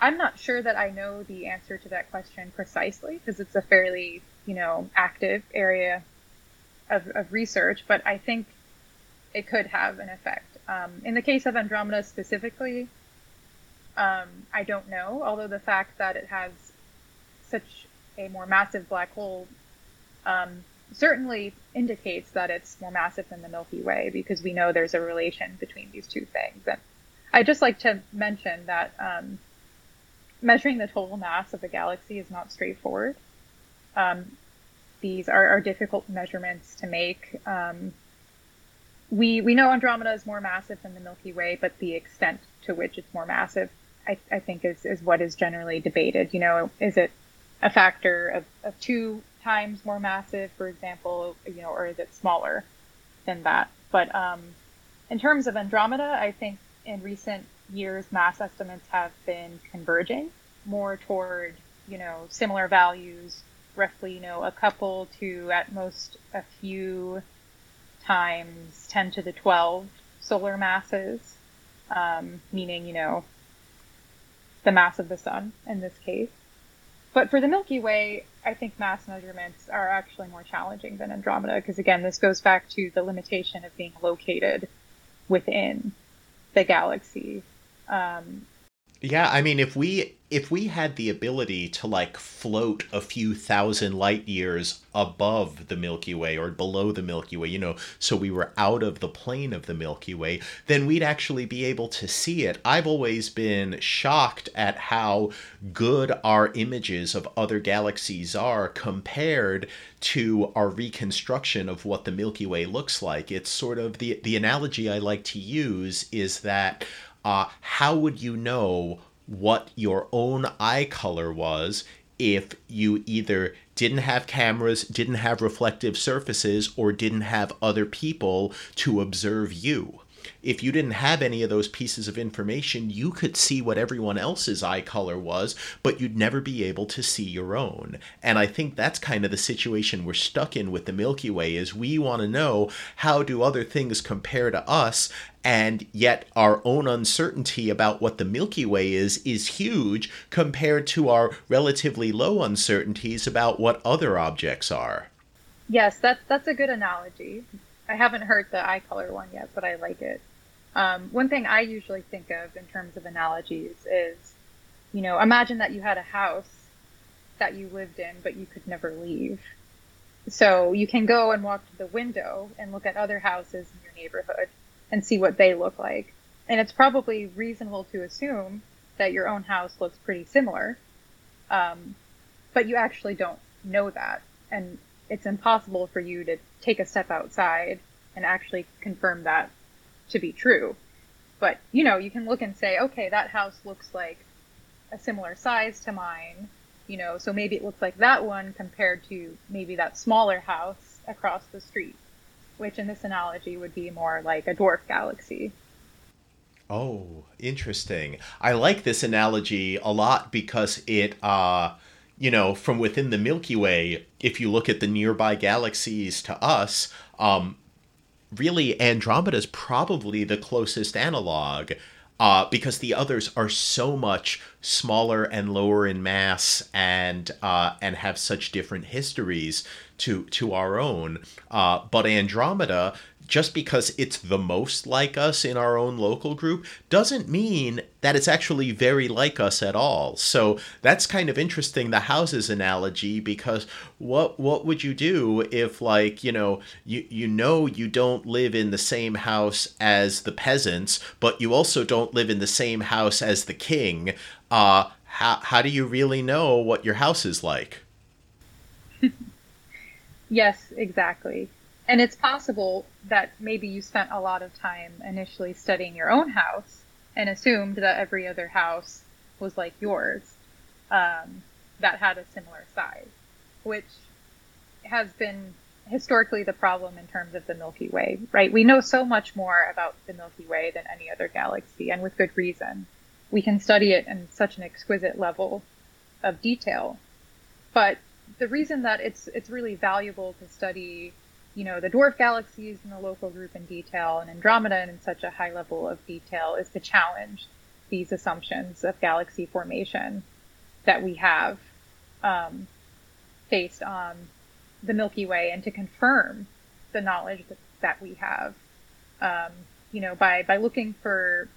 I'm not sure that I know the answer to that question precisely because it's a fairly you know, active area of, of research, but I think it could have an effect. Um, in the case of Andromeda specifically, um, I don't know, although the fact that it has such a more massive black hole um, certainly indicates that it's more massive than the Milky Way because we know there's a relation between these two things. And I'd just like to mention that um, measuring the total mass of the galaxy is not straightforward. Um, these are, are, difficult measurements to make. Um, we we know Andromeda is more massive than the Milky Way, but the extent to which it's more massive, I, I think, is is what is generally debated. You know, is it a factor of, of two times more massive, for example, you know, or is it smaller than that? But um, in terms of Andromeda, I think in recent years mass estimates have been converging more toward you know similar values roughly, you know, a couple to at most a few times 10 to the 12 solar masses, um, meaning, you know, the mass of the sun in this case. But for the Milky Way, I think mass measurements are actually more challenging than Andromeda because, again, this goes back to the limitation of being located within the galaxy. Um, yeah, I mean, if we if we had the ability to like float a few thousand light years above the Milky Way or below the Milky Way, you know, so we were out of the plane of the Milky Way, then we'd actually be able to see it. I've always been shocked at how good our images of other galaxies are compared to our reconstruction of what the Milky Way looks like. It's sort of the the analogy I like to use is that uh, how would you know what your own eye color was if you either didn't have cameras, didn't have reflective surfaces, or didn't have other people to observe you? If you didn't have any of those pieces of information, you could see what everyone else's eye color was, but you'd never be able to see your own. And I think that's kind of the situation we're stuck in with the Milky Way is we want to know how do other things compare to us and yet our own uncertainty about what the Milky Way is is huge compared to our relatively low uncertainties about what other objects are. Yes, that's that's a good analogy. I haven't heard the eye color one yet, but I like it. Um, one thing I usually think of in terms of analogies is, you know, imagine that you had a house that you lived in, but you could never leave. So you can go and walk to the window and look at other houses in your neighborhood and see what they look like. And it's probably reasonable to assume that your own house looks pretty similar. Um, but you actually don't know that. And it's impossible for you to take a step outside and actually confirm that to be true. But, you know, you can look and say, okay, that house looks like a similar size to mine, you know, so maybe it looks like that one compared to maybe that smaller house across the street, which in this analogy would be more like a dwarf galaxy. Oh, interesting. I like this analogy a lot because it uh you know, from within the Milky Way, if you look at the nearby galaxies to us, um, really Andromeda is probably the closest analog. Uh, because the others are so much smaller and lower in mass and uh, and have such different histories to to our own. Uh, but Andromeda just because it's the most like us in our own local group doesn't mean that it's actually very like us at all. So that's kind of interesting the houses analogy because what what would you do if like, you know, you you know you don't live in the same house as the peasants, but you also don't live in the same house as the king? Uh how how do you really know what your house is like? (laughs) yes, exactly. And it's possible that maybe you spent a lot of time initially studying your own house and assumed that every other house was like yours um, that had a similar size, which has been historically the problem in terms of the Milky Way, right? We know so much more about the Milky Way than any other galaxy, and with good reason. We can study it in such an exquisite level of detail. But the reason that it's it's really valuable to study you know, the dwarf galaxies in the local group in detail and Andromeda in such a high level of detail is to challenge these assumptions of galaxy formation that we have um, based on the Milky Way and to confirm the knowledge that, that we have, um, you know, by, by looking for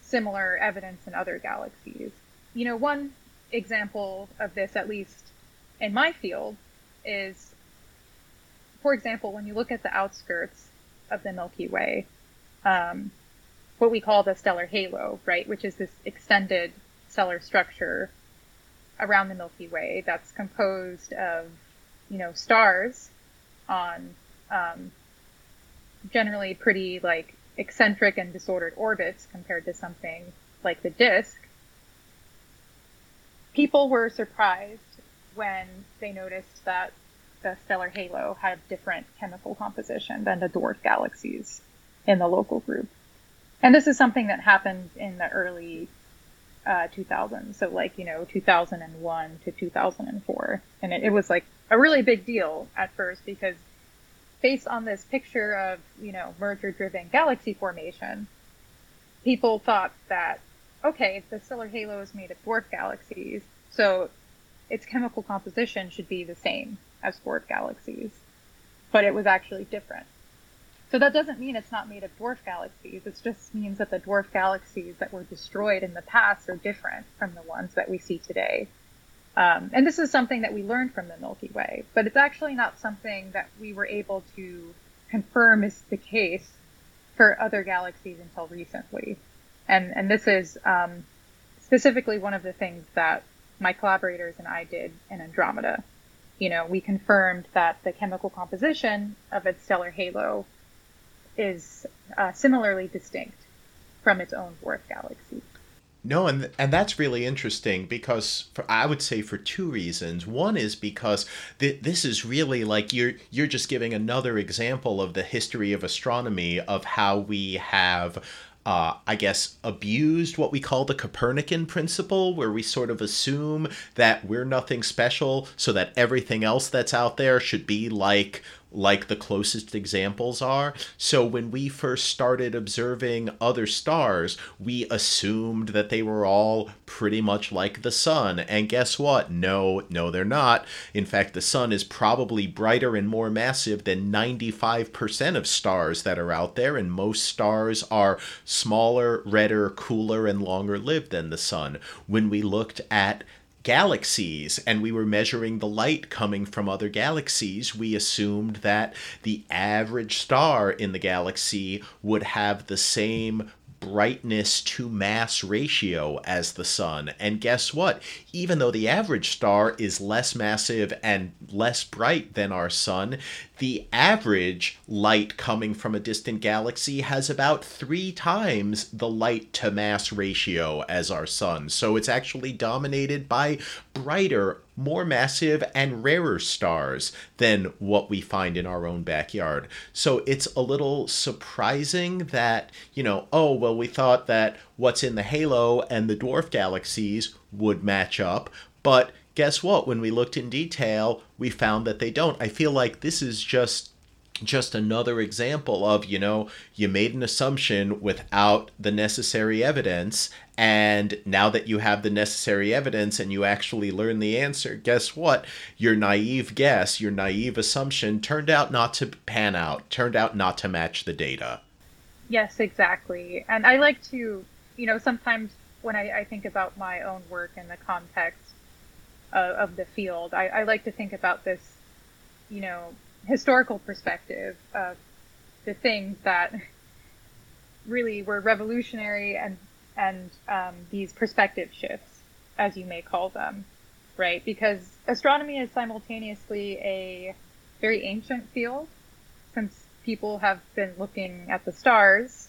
similar evidence in other galaxies. You know, one example of this, at least in my field, is for example, when you look at the outskirts of the Milky Way, um, what we call the stellar halo, right, which is this extended stellar structure around the Milky Way that's composed of, you know, stars on um, generally pretty like eccentric and disordered orbits compared to something like the disk. People were surprised when they noticed that the stellar halo had different chemical composition than the dwarf galaxies in the local group. And this is something that happened in the early uh, 2000s, so like, you know, 2001 to 2004. And it, it was like a really big deal at first because based on this picture of, you know, merger driven galaxy formation, people thought that, okay, the stellar halo is made of dwarf galaxies, so its chemical composition should be the same as dwarf galaxies, but it was actually different. So that doesn't mean it's not made of dwarf galaxies. It just means that the dwarf galaxies that were destroyed in the past are different from the ones that we see today. Um, and this is something that we learned from the Milky Way, but it's actually not something that we were able to confirm is the case for other galaxies until recently. And, and this is um, specifically one of the things that my collaborators and I did in Andromeda you know, we confirmed that the chemical composition of its stellar halo is uh, similarly distinct from its own dwarf galaxy. No, and and that's really interesting because for, I would say for two reasons. One is because th- this is really like you're you're just giving another example of the history of astronomy of how we have uh, I guess, abused what we call the Copernican principle, where we sort of assume that we're nothing special, so that everything else that's out there should be like like the closest examples are. So when we first started observing other stars, we assumed that they were all pretty much like the sun. And guess what? No, no, they're not. In fact, the sun is probably brighter and more massive than 95% of stars that are out there, and most stars are smaller, redder, cooler, and longer lived than the sun. When we looked at galaxies and we were measuring the light coming from other galaxies, we assumed that the average star in the galaxy would have the same brightness to mass ratio as the sun. And guess what? Even though the average star is less massive and less bright than our sun, the average light coming from a distant galaxy has about three times the light to mass ratio as our sun. So it's actually dominated by brighter, more massive, and rarer stars than what we find in our own backyard. So it's a little surprising that, you know, oh, well, we thought that what's in the halo and the dwarf galaxies would match up, but guess what? When we looked in detail, we found that they don't. I feel like this is just just another example of you know you made an assumption without the necessary evidence and now that you have the necessary evidence and you actually learn the answer guess what your naive guess your naive assumption turned out not to pan out turned out not to match the data yes exactly and i like to you know sometimes when i, I think about my own work in the context uh, of the field. I, I like to think about this, you know, historical perspective of the things that (laughs) really were revolutionary and and um, these perspective shifts, as you may call them, right? Because astronomy is simultaneously a very ancient field, since people have been looking at the stars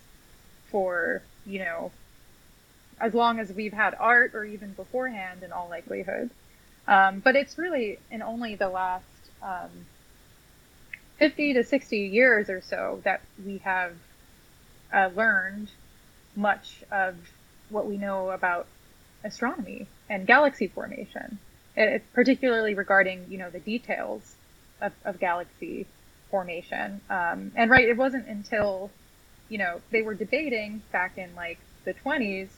for you know as long as we've had art or even beforehand in all likelihood. Um, but it's really in only the last um, 50 to 60 years or so that we have uh, learned much of what we know about astronomy and galaxy formation, it, particularly regarding you know the details of, of galaxy formation. Um, and right, it wasn't until you know they were debating back in like the 20s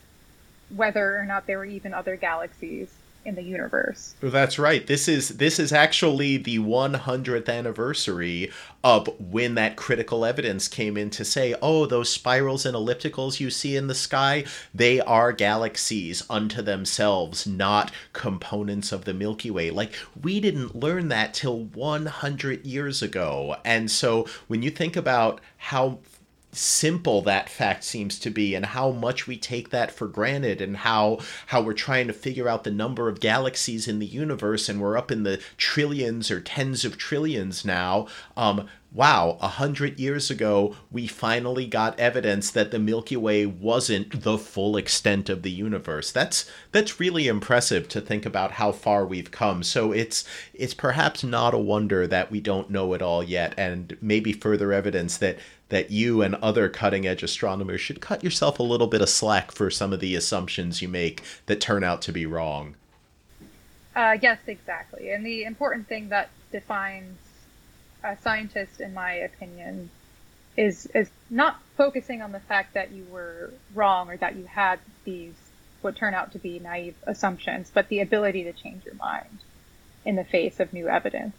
whether or not there were even other galaxies in the universe. That's right. This is this is actually the 100th anniversary of when that critical evidence came in to say, "Oh, those spirals and ellipticals you see in the sky, they are galaxies unto themselves, not components of the Milky Way." Like we didn't learn that till 100 years ago. And so when you think about how simple that fact seems to be and how much we take that for granted and how how we're trying to figure out the number of galaxies in the universe and we're up in the trillions or tens of trillions now um, wow, a hundred years ago, we finally got evidence that the Milky Way wasn't the full extent of the universe. That's that's really impressive to think about how far we've come. So it's it's perhaps not a wonder that we don't know it all yet, and maybe further evidence that that you and other cutting edge astronomers should cut yourself a little bit of slack for some of the assumptions you make that turn out to be wrong. Uh, yes, exactly. And the important thing that defines a scientist, in my opinion, is is not focusing on the fact that you were wrong or that you had these what turn out to be naive assumptions, but the ability to change your mind in the face of new evidence.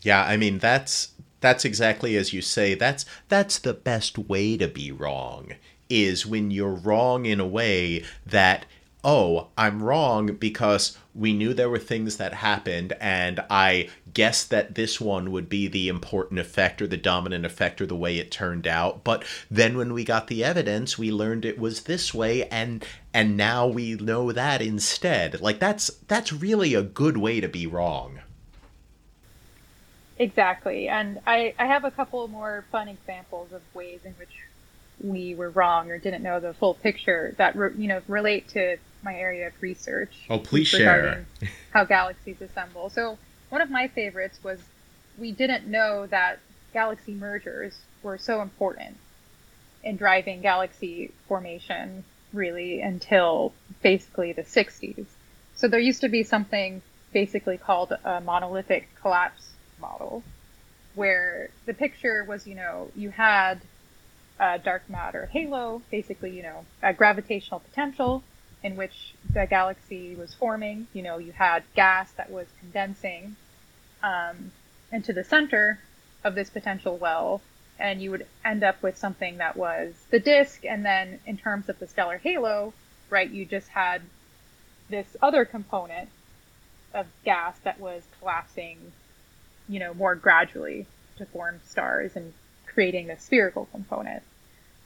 Yeah, I mean that's that's exactly as you say. That's that's the best way to be wrong is when you're wrong in a way that oh, I'm wrong because we knew there were things that happened, and I guessed that this one would be the important effect or the dominant effect or the way it turned out. But then when we got the evidence, we learned it was this way, and and now we know that instead. Like that's that's really a good way to be wrong. Exactly, and I I have a couple more fun examples of ways in which we were wrong or didn't know the full picture that re- you know relate to my area of research. Oh, please share how galaxies assemble. So one of my favorites was we didn't know that galaxy mergers were so important in driving galaxy formation really until basically the 60s. So there used to be something basically called a monolithic collapse model where the picture was, you know, you had a dark matter halo, basically, you know, a gravitational potential in which the galaxy was forming. You know, you had gas that was condensing um, into the center of this potential well, and you would end up with something that was the disk, and then in terms of the stellar halo, right, you just had this other component of gas that was collapsing, you know, more gradually to form stars and creating the spherical component.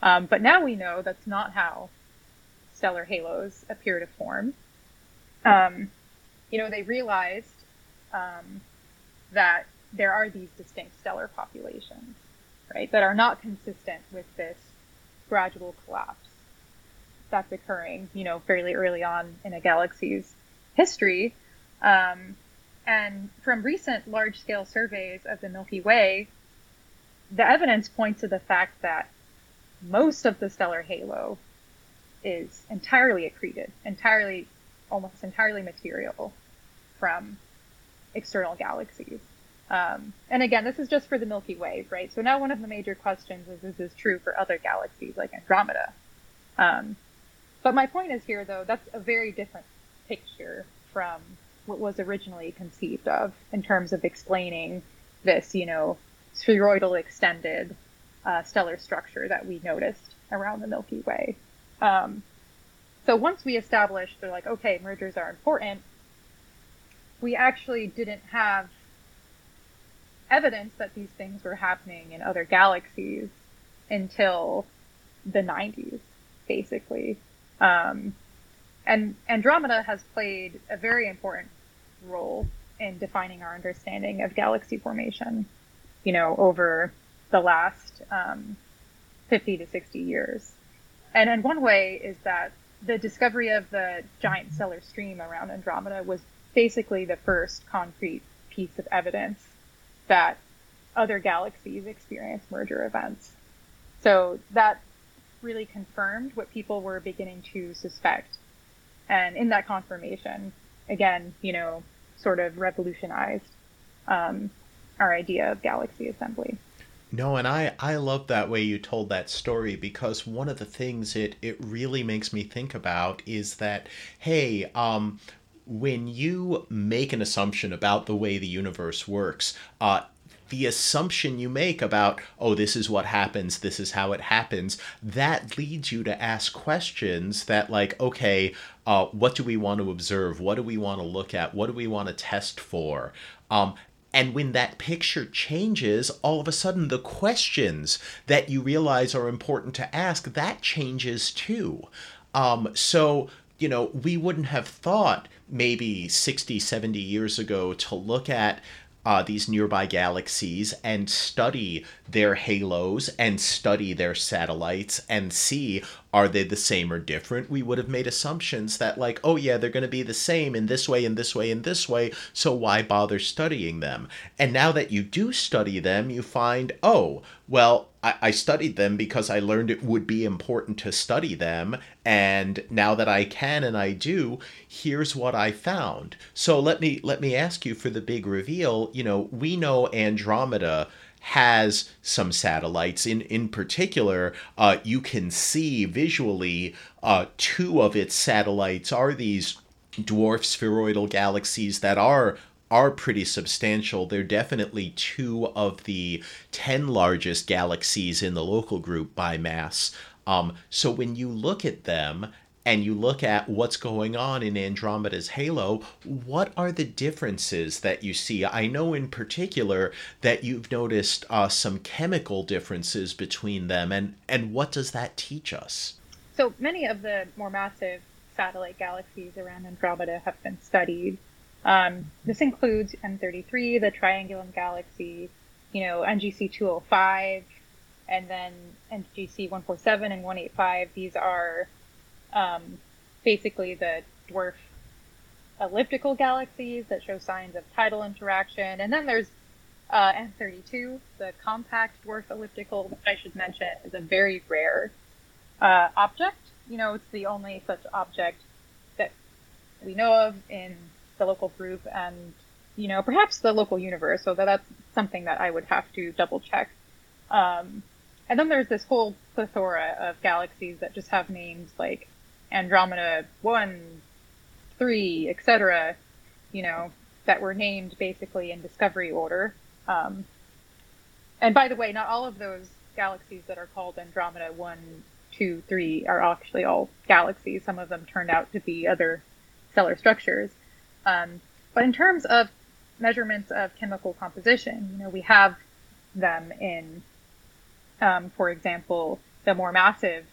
Um, but now we know that's not how stellar halos appear to form. Um, you know, they realized um, that there are these distinct stellar populations, right, that are not consistent with this gradual collapse that's occurring, you know, fairly early on in a galaxy's history. Um, and from recent large scale surveys of the Milky Way, the evidence points to the fact that most of the stellar halo is entirely accreted, entirely, almost entirely material from external galaxies. Um, and again, this is just for the Milky Way, right? So now one of the major questions is, is this true for other galaxies like Andromeda? Um, but my point is here, though, that's a very different picture from what was originally conceived of in terms of explaining this, you know, spheroidal extended uh, stellar structure that we noticed around the Milky Way. Um, so once we established, they're like, okay, mergers are important, we actually didn't have evidence that these things were happening in other galaxies until the 90s, basically. Um, and Andromeda has played a very important role in defining our understanding of galaxy formation, you know, over the last um, 50 to 60 years. And in one way is that the discovery of the giant stellar stream around Andromeda was basically the first concrete piece of evidence that other galaxies experience merger events. So that really confirmed what people were beginning to suspect. And in that confirmation, again, you know, sort of revolutionized um, our idea of galaxy assembly. No, and I I love that way you told that story because one of the things it it really makes me think about is that hey, um when you make an assumption about the way the universe works, uh, the assumption you make about, oh, this is what happens, this is how it happens, that leads you to ask questions that, like, okay, uh, what do we want to observe? What do we want to look at? What do we want to test for? Um, and when that picture changes, all of a sudden the questions that you realize are important to ask, that changes too. Um, so, you know, we wouldn't have thought maybe 60, 70 years ago to look at uh, these nearby galaxies and study their halos and study their satellites and see are they the same or different? We would have made assumptions that like oh yeah they're going to be the same in this way in this way in this way so why bother studying them? And now that you do study them you find oh well I, studied them because i learned it would be important to study them and now that i can and i do here's what i found so let me let me ask you for the big reveal you know we know andromeda has some satellites. In in particular, uh, you can see visually uh, two of its satellites are these dwarf spheroidal galaxies that are are pretty substantial. They're definitely two of the 10 largest galaxies in the local group by mass. Um, so when you look at them and you look at what's going on in Andromeda's halo, what are the differences that you see? I know in particular that you've noticed uh, some chemical differences between them, and, and what does that teach us? So many of the more massive satellite galaxies around Andromeda have been studied. Um, this includes M33, the Triangulum galaxy, you know, NGC 205, and then NGC 147 and 185. These are um, basically the dwarf elliptical galaxies that show signs of tidal interaction. And then there's uh, M32, the compact dwarf elliptical, which I should mention is a very rare uh, object. You know, it's the only such object that we know of in the local group and, you know, perhaps the local universe. So that that's something that I would have to double check. Um, and then there's this whole plethora of galaxies that just have names like Andromeda 1, 3, etc., you know, that were named basically in discovery order. Um, and by the way, not all of those galaxies that are called Andromeda 1, 2, 3 are actually all galaxies. Some of them turned out to be other stellar structures. Um, but in terms of measurements of chemical composition, you know, we have them in, um, for example, the more massive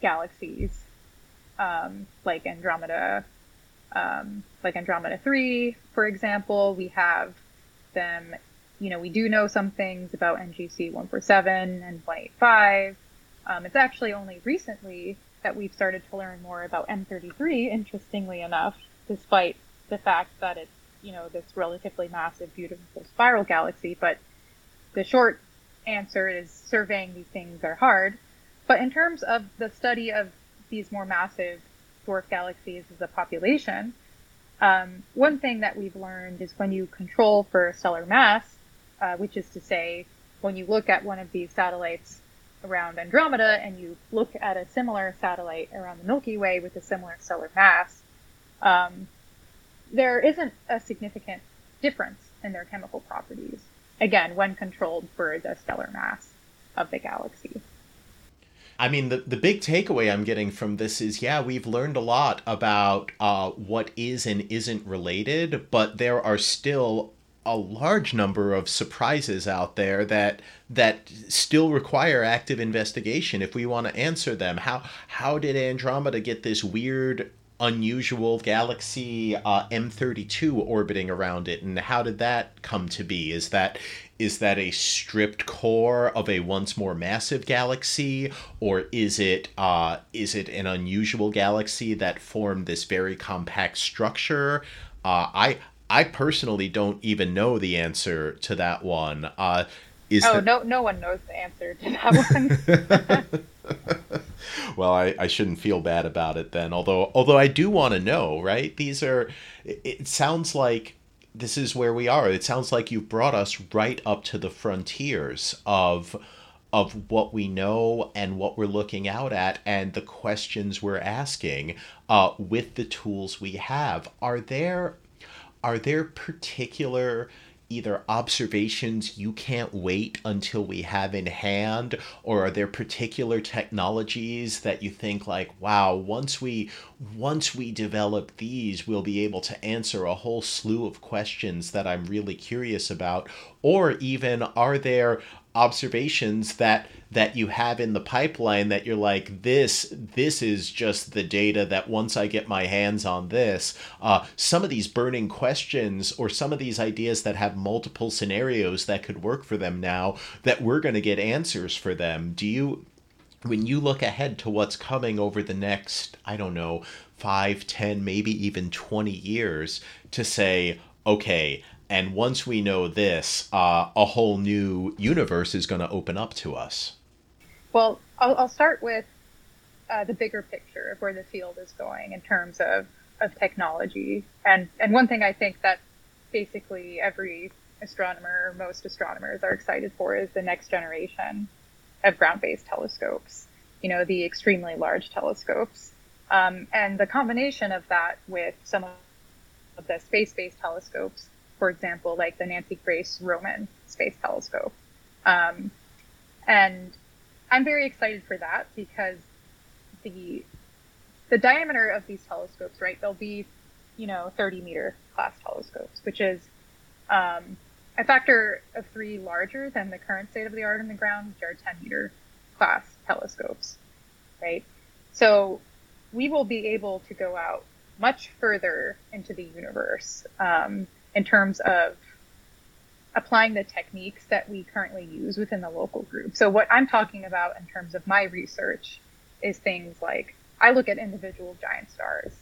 galaxies, um, like Andromeda, um, like Andromeda 3, for example. We have them, you know, we do know some things about NGC 147 and 185. Um, it's actually only recently that we've started to learn more about M33, interestingly enough, despite the fact that it's, you know, this relatively massive, beautiful spiral galaxy. But the short answer is surveying these things are hard. But in terms of the study of these more massive dwarf galaxies as a population, um, one thing that we've learned is when you control for stellar mass, uh, which is to say, when you look at one of these satellites around Andromeda and you look at a similar satellite around the Milky Way with a similar stellar mass, um, there isn't a significant difference in their chemical properties. Again, when controlled for the stellar mass of the galaxy. I mean, the, the big takeaway I'm getting from this is yeah, we've learned a lot about uh, what is and isn't related, but there are still a large number of surprises out there that that still require active investigation if we want to answer them. How how did Andromeda get this weird unusual galaxy uh, M32 orbiting around it. And how did that come to be? Is that is that a stripped core of a once more massive galaxy? Or is it uh, is it an unusual galaxy that formed this very compact structure? Uh, I I personally don't even know the answer to that one. Uh, is oh no no one knows the answer to that one (laughs) (laughs) (laughs) well, I, I shouldn't feel bad about it then. Although although I do want to know, right? These are. It sounds like this is where we are. It sounds like you've brought us right up to the frontiers of of what we know and what we're looking out at and the questions we're asking uh, with the tools we have. Are there are there particular either observations you can't wait until we have in hand or are there particular technologies that you think like wow once we once we develop these we'll be able to answer a whole slew of questions that I'm really curious about? Or even are there observations that that you have in the pipeline that you're like this this is just the data that once i get my hands on this uh, some of these burning questions or some of these ideas that have multiple scenarios that could work for them now that we're going to get answers for them do you when you look ahead to what's coming over the next i don't know five, ten, maybe even 20 years to say okay and once we know this, uh, a whole new universe is going to open up to us. Well, I'll, I'll start with uh, the bigger picture of where the field is going in terms of, of technology. And, and one thing I think that basically every astronomer, most astronomers are excited for is the next generation of ground based telescopes, you know, the extremely large telescopes. Um, and the combination of that with some of the space based telescopes for example, like the Nancy Grace Roman Space Telescope. Um, and I'm very excited for that because the the diameter of these telescopes, right? They'll be, you know, 30 meter class telescopes, which is um, a factor of three larger than the current state of the art in the ground, which are 10 meter class telescopes, right? So we will be able to go out much further into the universe um, in terms of applying the techniques that we currently use within the local group. So what I'm talking about in terms of my research is things like I look at individual giant stars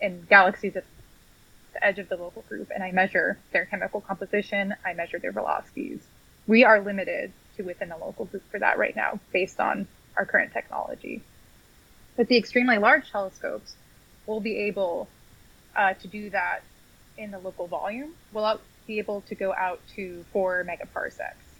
and galaxies at the edge of the local group and I measure their chemical composition, I measure their velocities. We are limited to within the local group for that right now based on our current technology. But the extremely large telescopes will be able uh, to do that in the local volume. We'll be able to go out to four megaparsecs.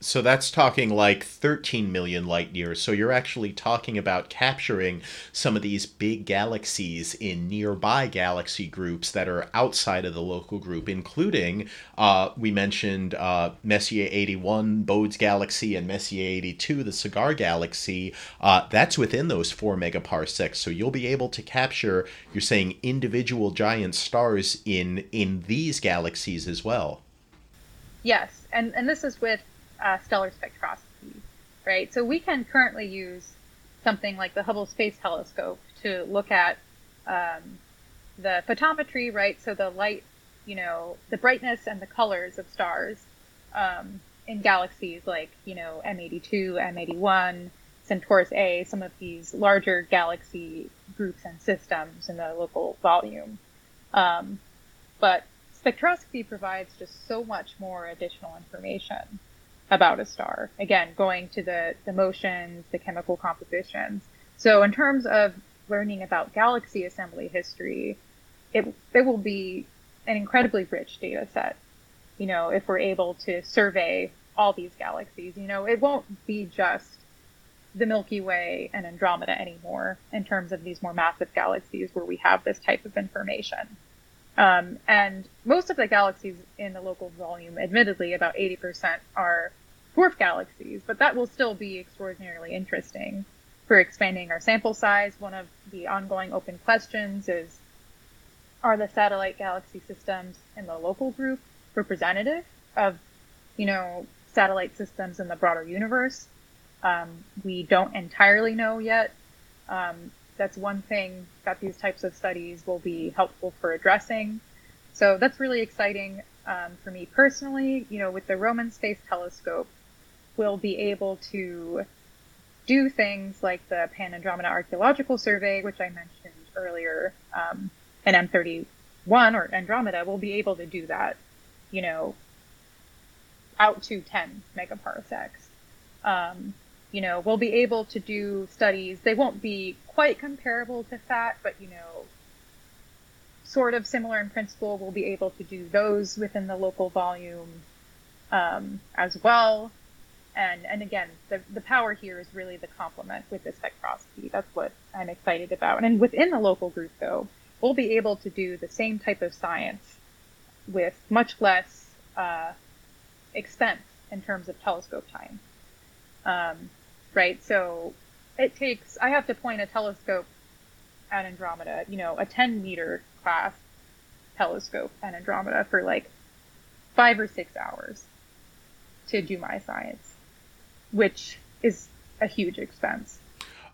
So that's talking like 13 million light years. So you're actually talking about capturing some of these big galaxies in nearby galaxy groups that are outside of the local group, including, uh, we mentioned uh, Messier 81, Bode's Galaxy, and Messier 82, the Cigar Galaxy. Uh, that's within those four megaparsecs. So you'll be able to capture, you're saying, individual giant stars in in these galaxies as well. Yes, and and this is with uh, stellar spectroscopy, right? So we can currently use something like the Hubble Space Telescope to look at um, the photometry, right? So the light, you know, the brightness and the colors of stars um, in galaxies like, you know, M82, M81, Centaurus A, some of these larger galaxy groups and systems in the local volume. Um, but spectroscopy provides just so much more additional information about a star. Again, going to the, the motions, the chemical compositions. So in terms of learning about galaxy assembly history, it, it will be an incredibly rich data set. You know, if we're able to survey all these galaxies, you know, it won't be just the Milky Way and Andromeda anymore in terms of these more massive galaxies where we have this type of information. Um, and most of the galaxies in the local volume, admittedly, about 80% are dwarf galaxies, but that will still be extraordinarily interesting for expanding our sample size. One of the ongoing open questions is are the satellite galaxy systems in the local group representative of, you know, satellite systems in the broader universe? Um, we don't entirely know yet. Um, that's one thing that these types of studies will be helpful for addressing. So that's really exciting um, for me personally. You know, with the Roman Space Telescope, we'll be able to do things like the Pan Andromeda Archaeological Survey, which I mentioned earlier, um, and M31 or Andromeda will be able to do that, you know, out to 10 megaparsecs. Um, you know, we'll be able to do studies. They won't be quite comparable to PHAT, but you know, sort of similar in principle. We'll be able to do those within the local volume um, as well. And and again, the the power here is really the complement with the spectroscopy. That's what I'm excited about. And within the local group, though, we'll be able to do the same type of science with much less uh, expense in terms of telescope time. Um, right? So it takes, I have to point a telescope at Andromeda, you know, a 10 meter class telescope at Andromeda for like five or six hours to do my science, which is a huge expense.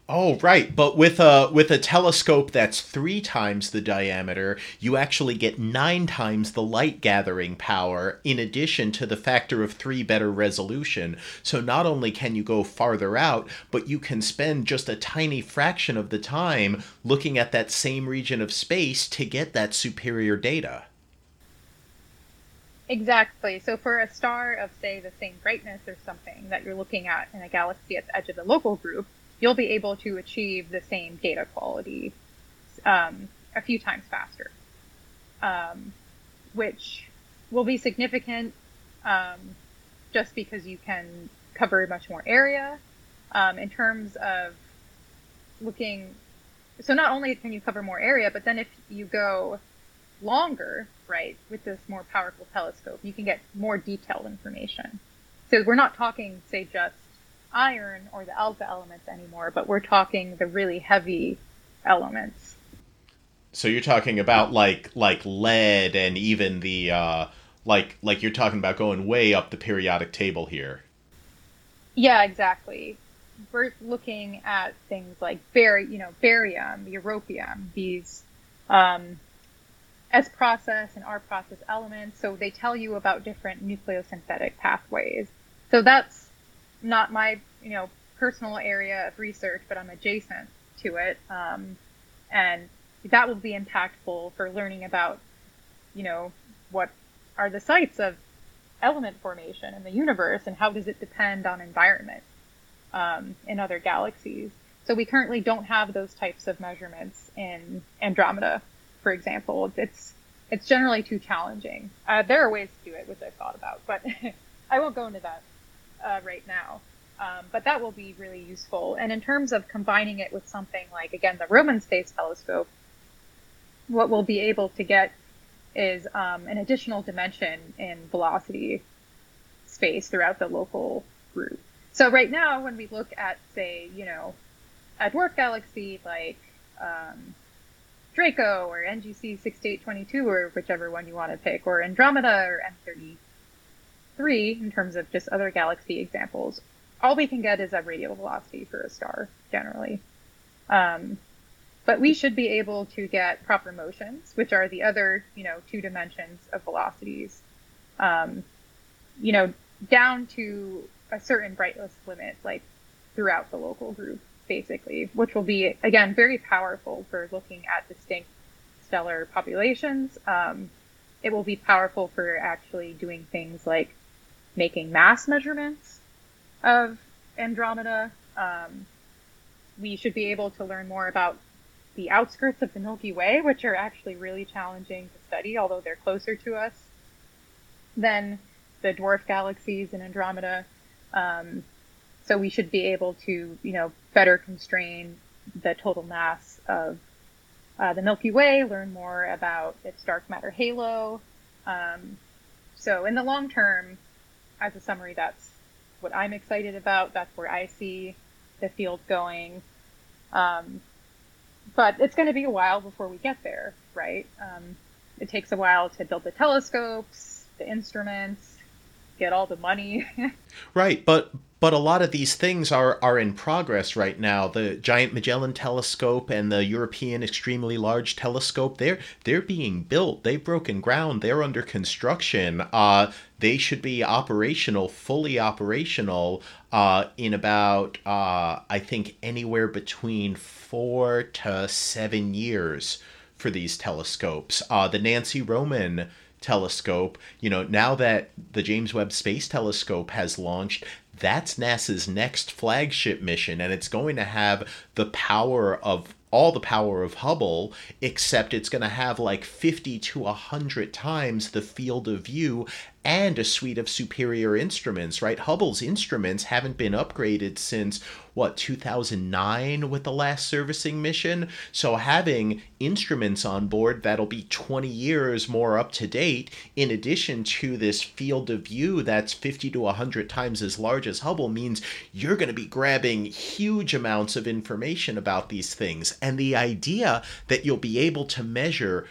Oh, right. But with a with a telescope that's three times the diameter, you actually get nine times the light gathering power, in addition to the factor of three better resolution. So not only can you go farther out, but you can spend just a tiny fraction of the time looking at that same region of space to get that superior data. Exactly. So for a star of say the same brightness or something that you're looking at in a galaxy at the edge of the local group, you'll be able to achieve the same data quality um, a few times faster, um, which will be significant um, just because you can cover much more area um, in terms of looking. So not only can you cover more area, but then if you go longer, right, with this more powerful telescope, you can get more detailed information. So we're not talking, say, just iron or the alpha elements anymore, but we're talking the really heavy elements. So you're talking about like like lead and even the uh, like like you're talking about going way up the periodic table here. Yeah, exactly. We're looking at things like bar, you know, barium, europium, these um, S process and R process elements. So they tell you about different nucleosynthetic pathways. So that's not my, you know, personal area of research, but I'm adjacent to it. Um, and that will be impactful for learning about, you know, what are the sites of element formation in the universe and how does it depend on environment um, in other galaxies. So we currently don't have those types of measurements in Andromeda, for example. It's it's generally too challenging. Uh, there are ways to do it, which I've thought about, but (laughs) I won't go into that uh, right now. Um, but that will be really useful. And in terms of combining it with something like, again, the Roman Space Telescope, what we'll be able to get is um, an additional dimension in velocity space throughout the local group. So right now, when we look at, say, you know, a dwarf galaxy like um, Draco or NGC 6822 or whichever one you want to pick, or Andromeda or M33 in terms of just other galaxy examples, all we can get is a radial velocity for a star generally. Um, but we should be able to get proper motions, which are the other, you know, two dimensions of velocities, um, you know, down to a certain brightness limit, like throughout the local group, basically, which will be, again, very powerful for looking at distinct stellar populations. Um, it will be powerful for actually doing things like making mass measurements of Andromeda. Um, we should be able to learn more about the outskirts of the Milky Way, which are actually really challenging to study, although they're closer to us than the dwarf galaxies in Andromeda. Um, so we should be able to, you know, better constrain the total mass of uh, the Milky Way, learn more about its dark matter halo. Um, so in the long term, as a summary, that's what I'm excited about. That's where I see the field going. Um, but it's going to be a while before we get there, right? Um, it takes a while to build the telescopes, the instruments, get all the money. (laughs) right, but but a lot of these things are are in progress right now. The Giant Magellan Telescope and the European Extremely Large Telescope, they're they're being built. They've broken ground. They're under construction. Uh, they should be operational, fully operational, uh, in about uh, I think anywhere between four to seven years for these telescopes. Uh, the Nancy Roman telescope, you know, now that the James Webb Space Telescope has launched, that's NASA's next flagship mission, and it's going to have the power of all the power of Hubble, except it's going to have like 50 to 100 times the field of view and a suite of superior instruments, right? Hubble's instruments haven't been upgraded since what 2009 with the last servicing mission. So having instruments on board that'll be 20 years more up to date in addition to this field of view that's 50 to 100 times as large as Hubble means you're going to be grabbing huge amounts of information about these things. And the idea that you'll be able to measure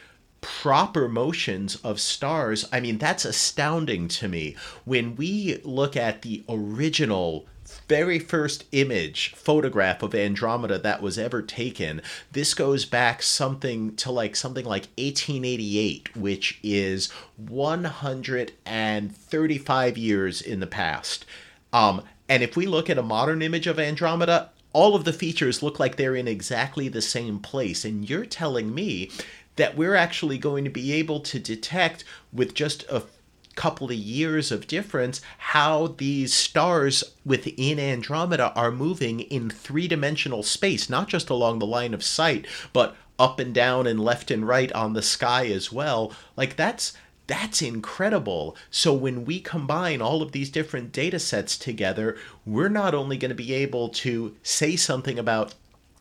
proper motions of stars, I mean, that's astounding to me. When we look at the original very first image photograph of Andromeda that was ever taken. This goes back something to like something like 1888, which is 135 years in the past. Um, and if we look at a modern image of Andromeda, all of the features look like they're in exactly the same place. And you're telling me that we're actually going to be able to detect with just a couple of years of difference how these stars within Andromeda are moving in three dimensional space, not just along the line of sight, but up and down and left and right on the sky as well. Like that's that's incredible. So when we combine all of these different data sets together, we're not only going to be able to say something about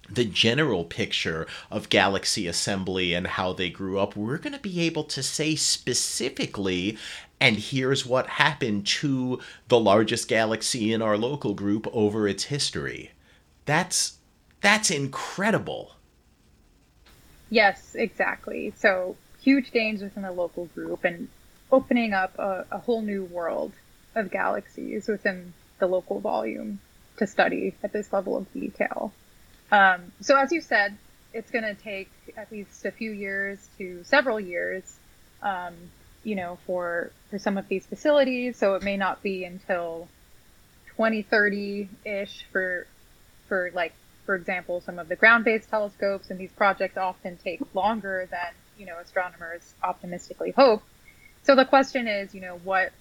the general picture of galaxy assembly and how they grew up, we're going to be able to say specifically, and here's what happened to the largest galaxy in our local group over its history. That's that's incredible. Yes, exactly. So huge gains within the local group and opening up a, a whole new world of galaxies within the local volume to study at this level of detail. Um, so as you said, it's going to take at least a few years to several years, um, you know, for for some of these facilities. So it may not be until 2030 ish for for like for example some of the ground-based telescopes, and these projects often take longer than you know astronomers optimistically hope. So the question is, you know, what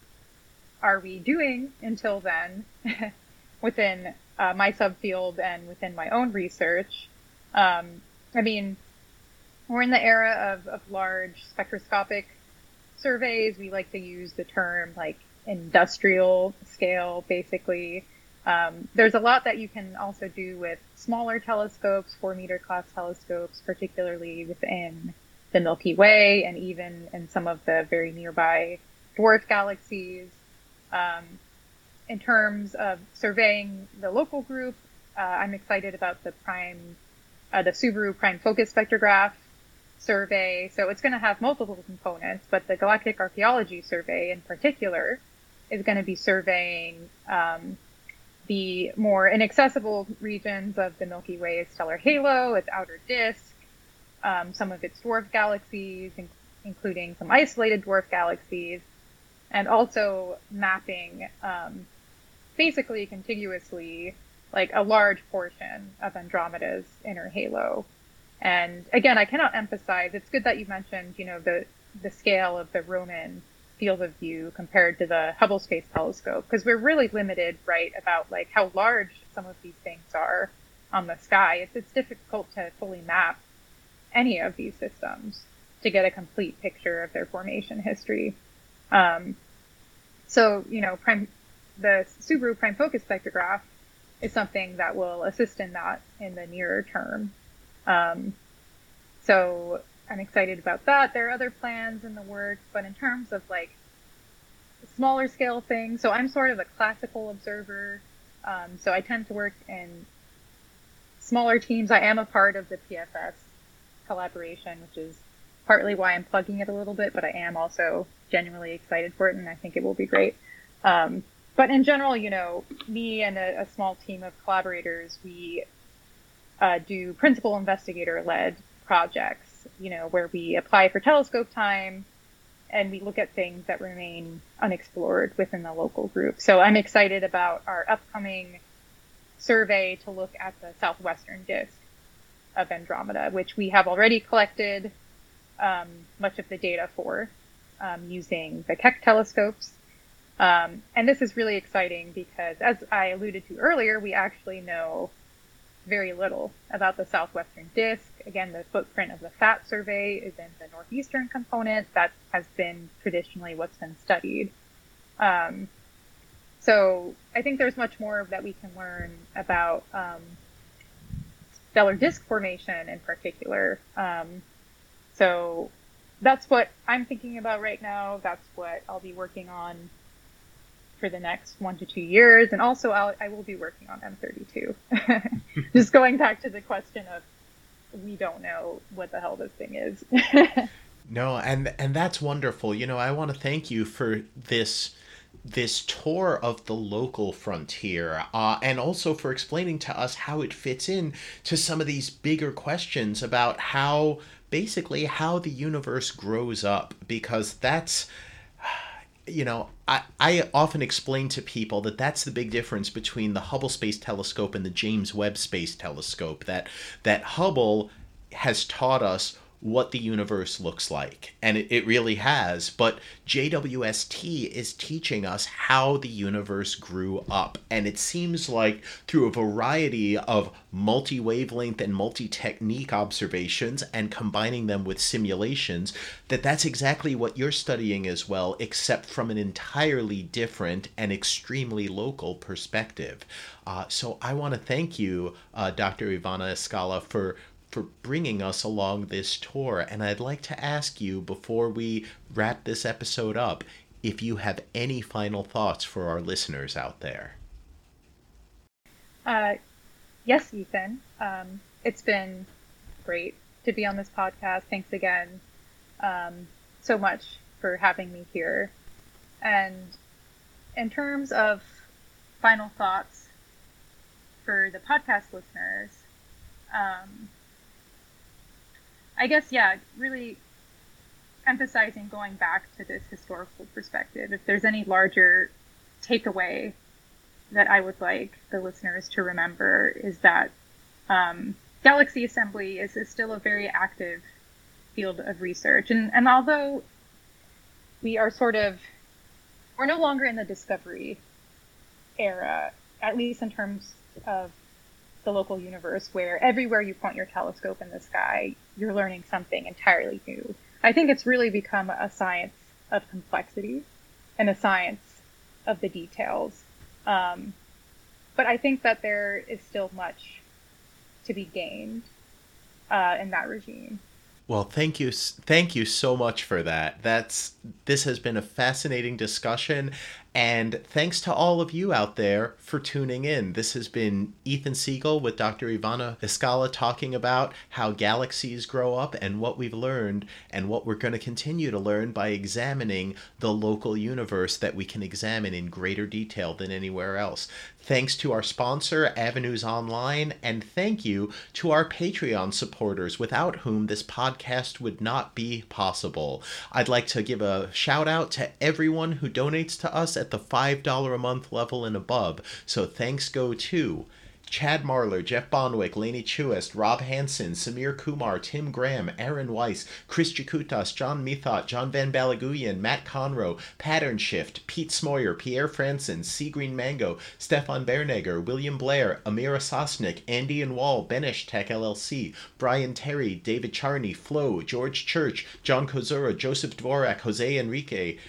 are we doing until then (laughs) within uh, my subfield and within my own research? Um, I mean, we're in the era of, of large spectroscopic surveys. We like to use the term like industrial scale, basically. Um, there's a lot that you can also do with smaller telescopes, four meter class telescopes, particularly within the Milky Way and even in some of the very nearby dwarf galaxies. Um, in terms of surveying the local group, uh, I'm excited about the prime, uh, the Subaru Prime Focus Spectrograph survey. So it's going to have multiple components, but the Galactic Archaeology Survey in particular is going to be surveying um, the more inaccessible regions of the Milky Way's stellar halo, its outer disk, um, some of its dwarf galaxies, in- including some isolated dwarf galaxies, and also mapping um, basically contiguously like a large portion of Andromeda's inner halo. And again, I cannot emphasize. It's good that you mentioned, you know, the the scale of the Roman field of view compared to the Hubble Space Telescope because we're really limited, right, about like how large some of these things are on the sky. It's it's difficult to fully map any of these systems to get a complete picture of their formation history. Um, so you know, prime, the Subaru Prime Focus Spectrograph is something that will assist in that in the nearer term. Um, so I'm excited about that. There are other plans in the works, but in terms of like smaller scale things, so I'm sort of a classical observer. Um, so I tend to work in smaller teams. I am a part of the PFS collaboration, which is partly why I'm plugging it a little bit, but I am also genuinely excited for it, and I think it will be great. Um, but in general, you know, me and a, a small team of collaborators, we uh, do principal investigator led projects you know, where we apply for telescope time and we look at things that remain unexplored within the local group. So I'm excited about our upcoming survey to look at the southwestern disk of Andromeda, which we have already collected um, much of the data for um, using the Keck telescopes. Um, and this is really exciting because, as I alluded to earlier, we actually know very little about the southwestern disk. Again, the footprint of the PHAT survey is in the northeastern component. That has been traditionally what's been studied. Um, so I think there's much more that we can learn about um, stellar disk formation in particular. Um, so that's what I'm thinking about right now. That's what I'll be working on for the next one to two years. And also, I'll, I will be working on M32. (laughs) Just going back to the question of we don't know what the hell this thing is. (laughs) no, and and that's wonderful. You know, I want to thank you for this this tour of the local frontier uh, and also for explaining to us how it fits in to some of these bigger questions about how basically how the universe grows up because that's you know, I, I often explain to people that that's the big difference between the Hubble Space Telescope and the James Webb Space Telescope. That that Hubble has taught us what the universe looks like. And it, it really has. But JWST is teaching us how the universe grew up. And it seems like through a variety of multi wavelength and multi technique observations and combining them with simulations, that that's exactly what you're studying as well, except from an entirely different and extremely local perspective. Uh, so I want to thank you, uh, Dr. Ivanna Escala, for for bringing us along this tour. And I'd like to ask you before we wrap this episode up if you have any final thoughts for our listeners out there. Uh, yes, Ethan. Um, it's been great to be on this podcast. Thanks again um, so much for having me here. And in terms of final thoughts for the podcast listeners, um, I guess yeah, really emphasizing going back to this historical perspective. If there's any larger takeaway that I would like the listeners to remember is that um, galaxy assembly is, is still a very active field of research. And, and although we are sort of, we're no longer in the discovery era, at least in terms of the local universe, where everywhere you point your telescope in the sky, you're learning something entirely new. I think it's really become a science of complexity and a science of the details. Um, but I think that there is still much to be gained uh, in that regime. Well, thank you, thank you so much for that. That's this has been a fascinating discussion, and thanks to all of you out there for tuning in. This has been Ethan Siegel with Dr. Ivanna Escala talking about how galaxies grow up and what we've learned and what we're going to continue to learn by examining the local universe that we can examine in greater detail than anywhere else. Thanks to our sponsor, Avenues Online, and thank you to our Patreon supporters, without whom this podcast would not be possible. I'd like to give a shout out to everyone who donates to us at the $5 a month level and above. So thanks go to Chad Marler, Jeff Bonwick, Laney Chuist, Rob Hansen, Samir Kumar, Tim Graham, Aaron Weiss, Chris Jakutas, John Mithot, John Van Balaguyan, Matt Conroe, Pattern Shift, Pete Smoyer, Pierre Franson, Sea Green Mango, Stefan Bernegger, William Blair, Amira Sosnick, Andy and Wall, Benish Tech LLC, Brian Terry, David Charney, Flo, George Church, John Kozura, Joseph Dvorak, Jose Enrique,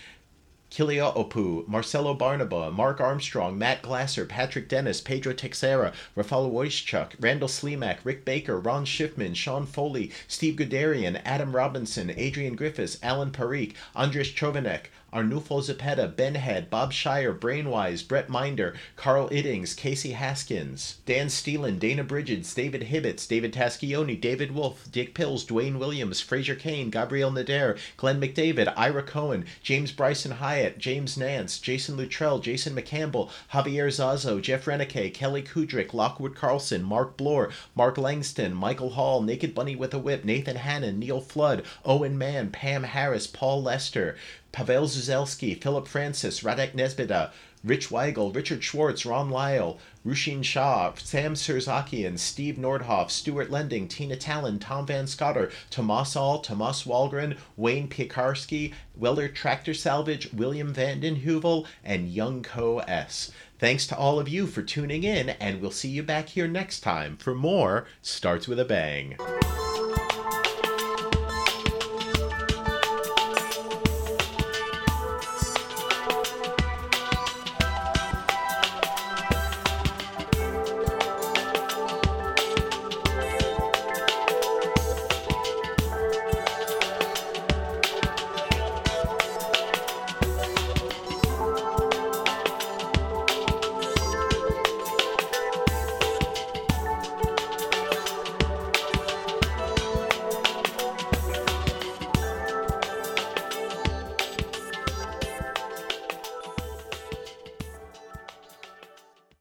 Kilia Opu, Marcelo Barnaba, Mark Armstrong, Matt Glasser, Patrick Dennis, Pedro Texera, Rafal Wojciech, Randall Slimak, Rick Baker, Ron Schiffman, Sean Foley, Steve Guderian, Adam Robinson, Adrian Griffiths, Alan Parikh, Andres Chovanek, Arnulfo Zepeda, Ben Head, Bob Shire, Brainwise, Brett Minder, Carl Iddings, Casey Haskins, Dan Steelan, Dana Bridges, David Hibbets, David Taschioni, David Wolf, Dick Pills, Dwayne Williams, Fraser Kane, Gabriel Nader, Glenn McDavid, Ira Cohen, James Bryson Hyatt, James Nance, Jason Luttrell, Jason McCampbell, Javier Zazo, Jeff Renike, Kelly Kudrick, Lockwood Carlson, Mark Bloor, Mark Langston, Michael Hall, Naked Bunny with a Whip, Nathan Hannon, Neil Flood, Owen Mann, Pam Harris, Paul Lester, Pavel Zuzelski, Philip Francis, Radek Nesbida, Rich Weigel, Richard Schwartz, Ron Lyle, Rushin Shah, Sam Serzakian, Steve Nordhoff, Stuart Lending, Tina Tallon, Tom Van Scotter, Tomas All, Tomas Walgren, Wayne Piekarski, Weller Tractor Salvage, William Vanden Heuvel, and Young Co S. Thanks to all of you for tuning in, and we'll see you back here next time for more Starts with a Bang.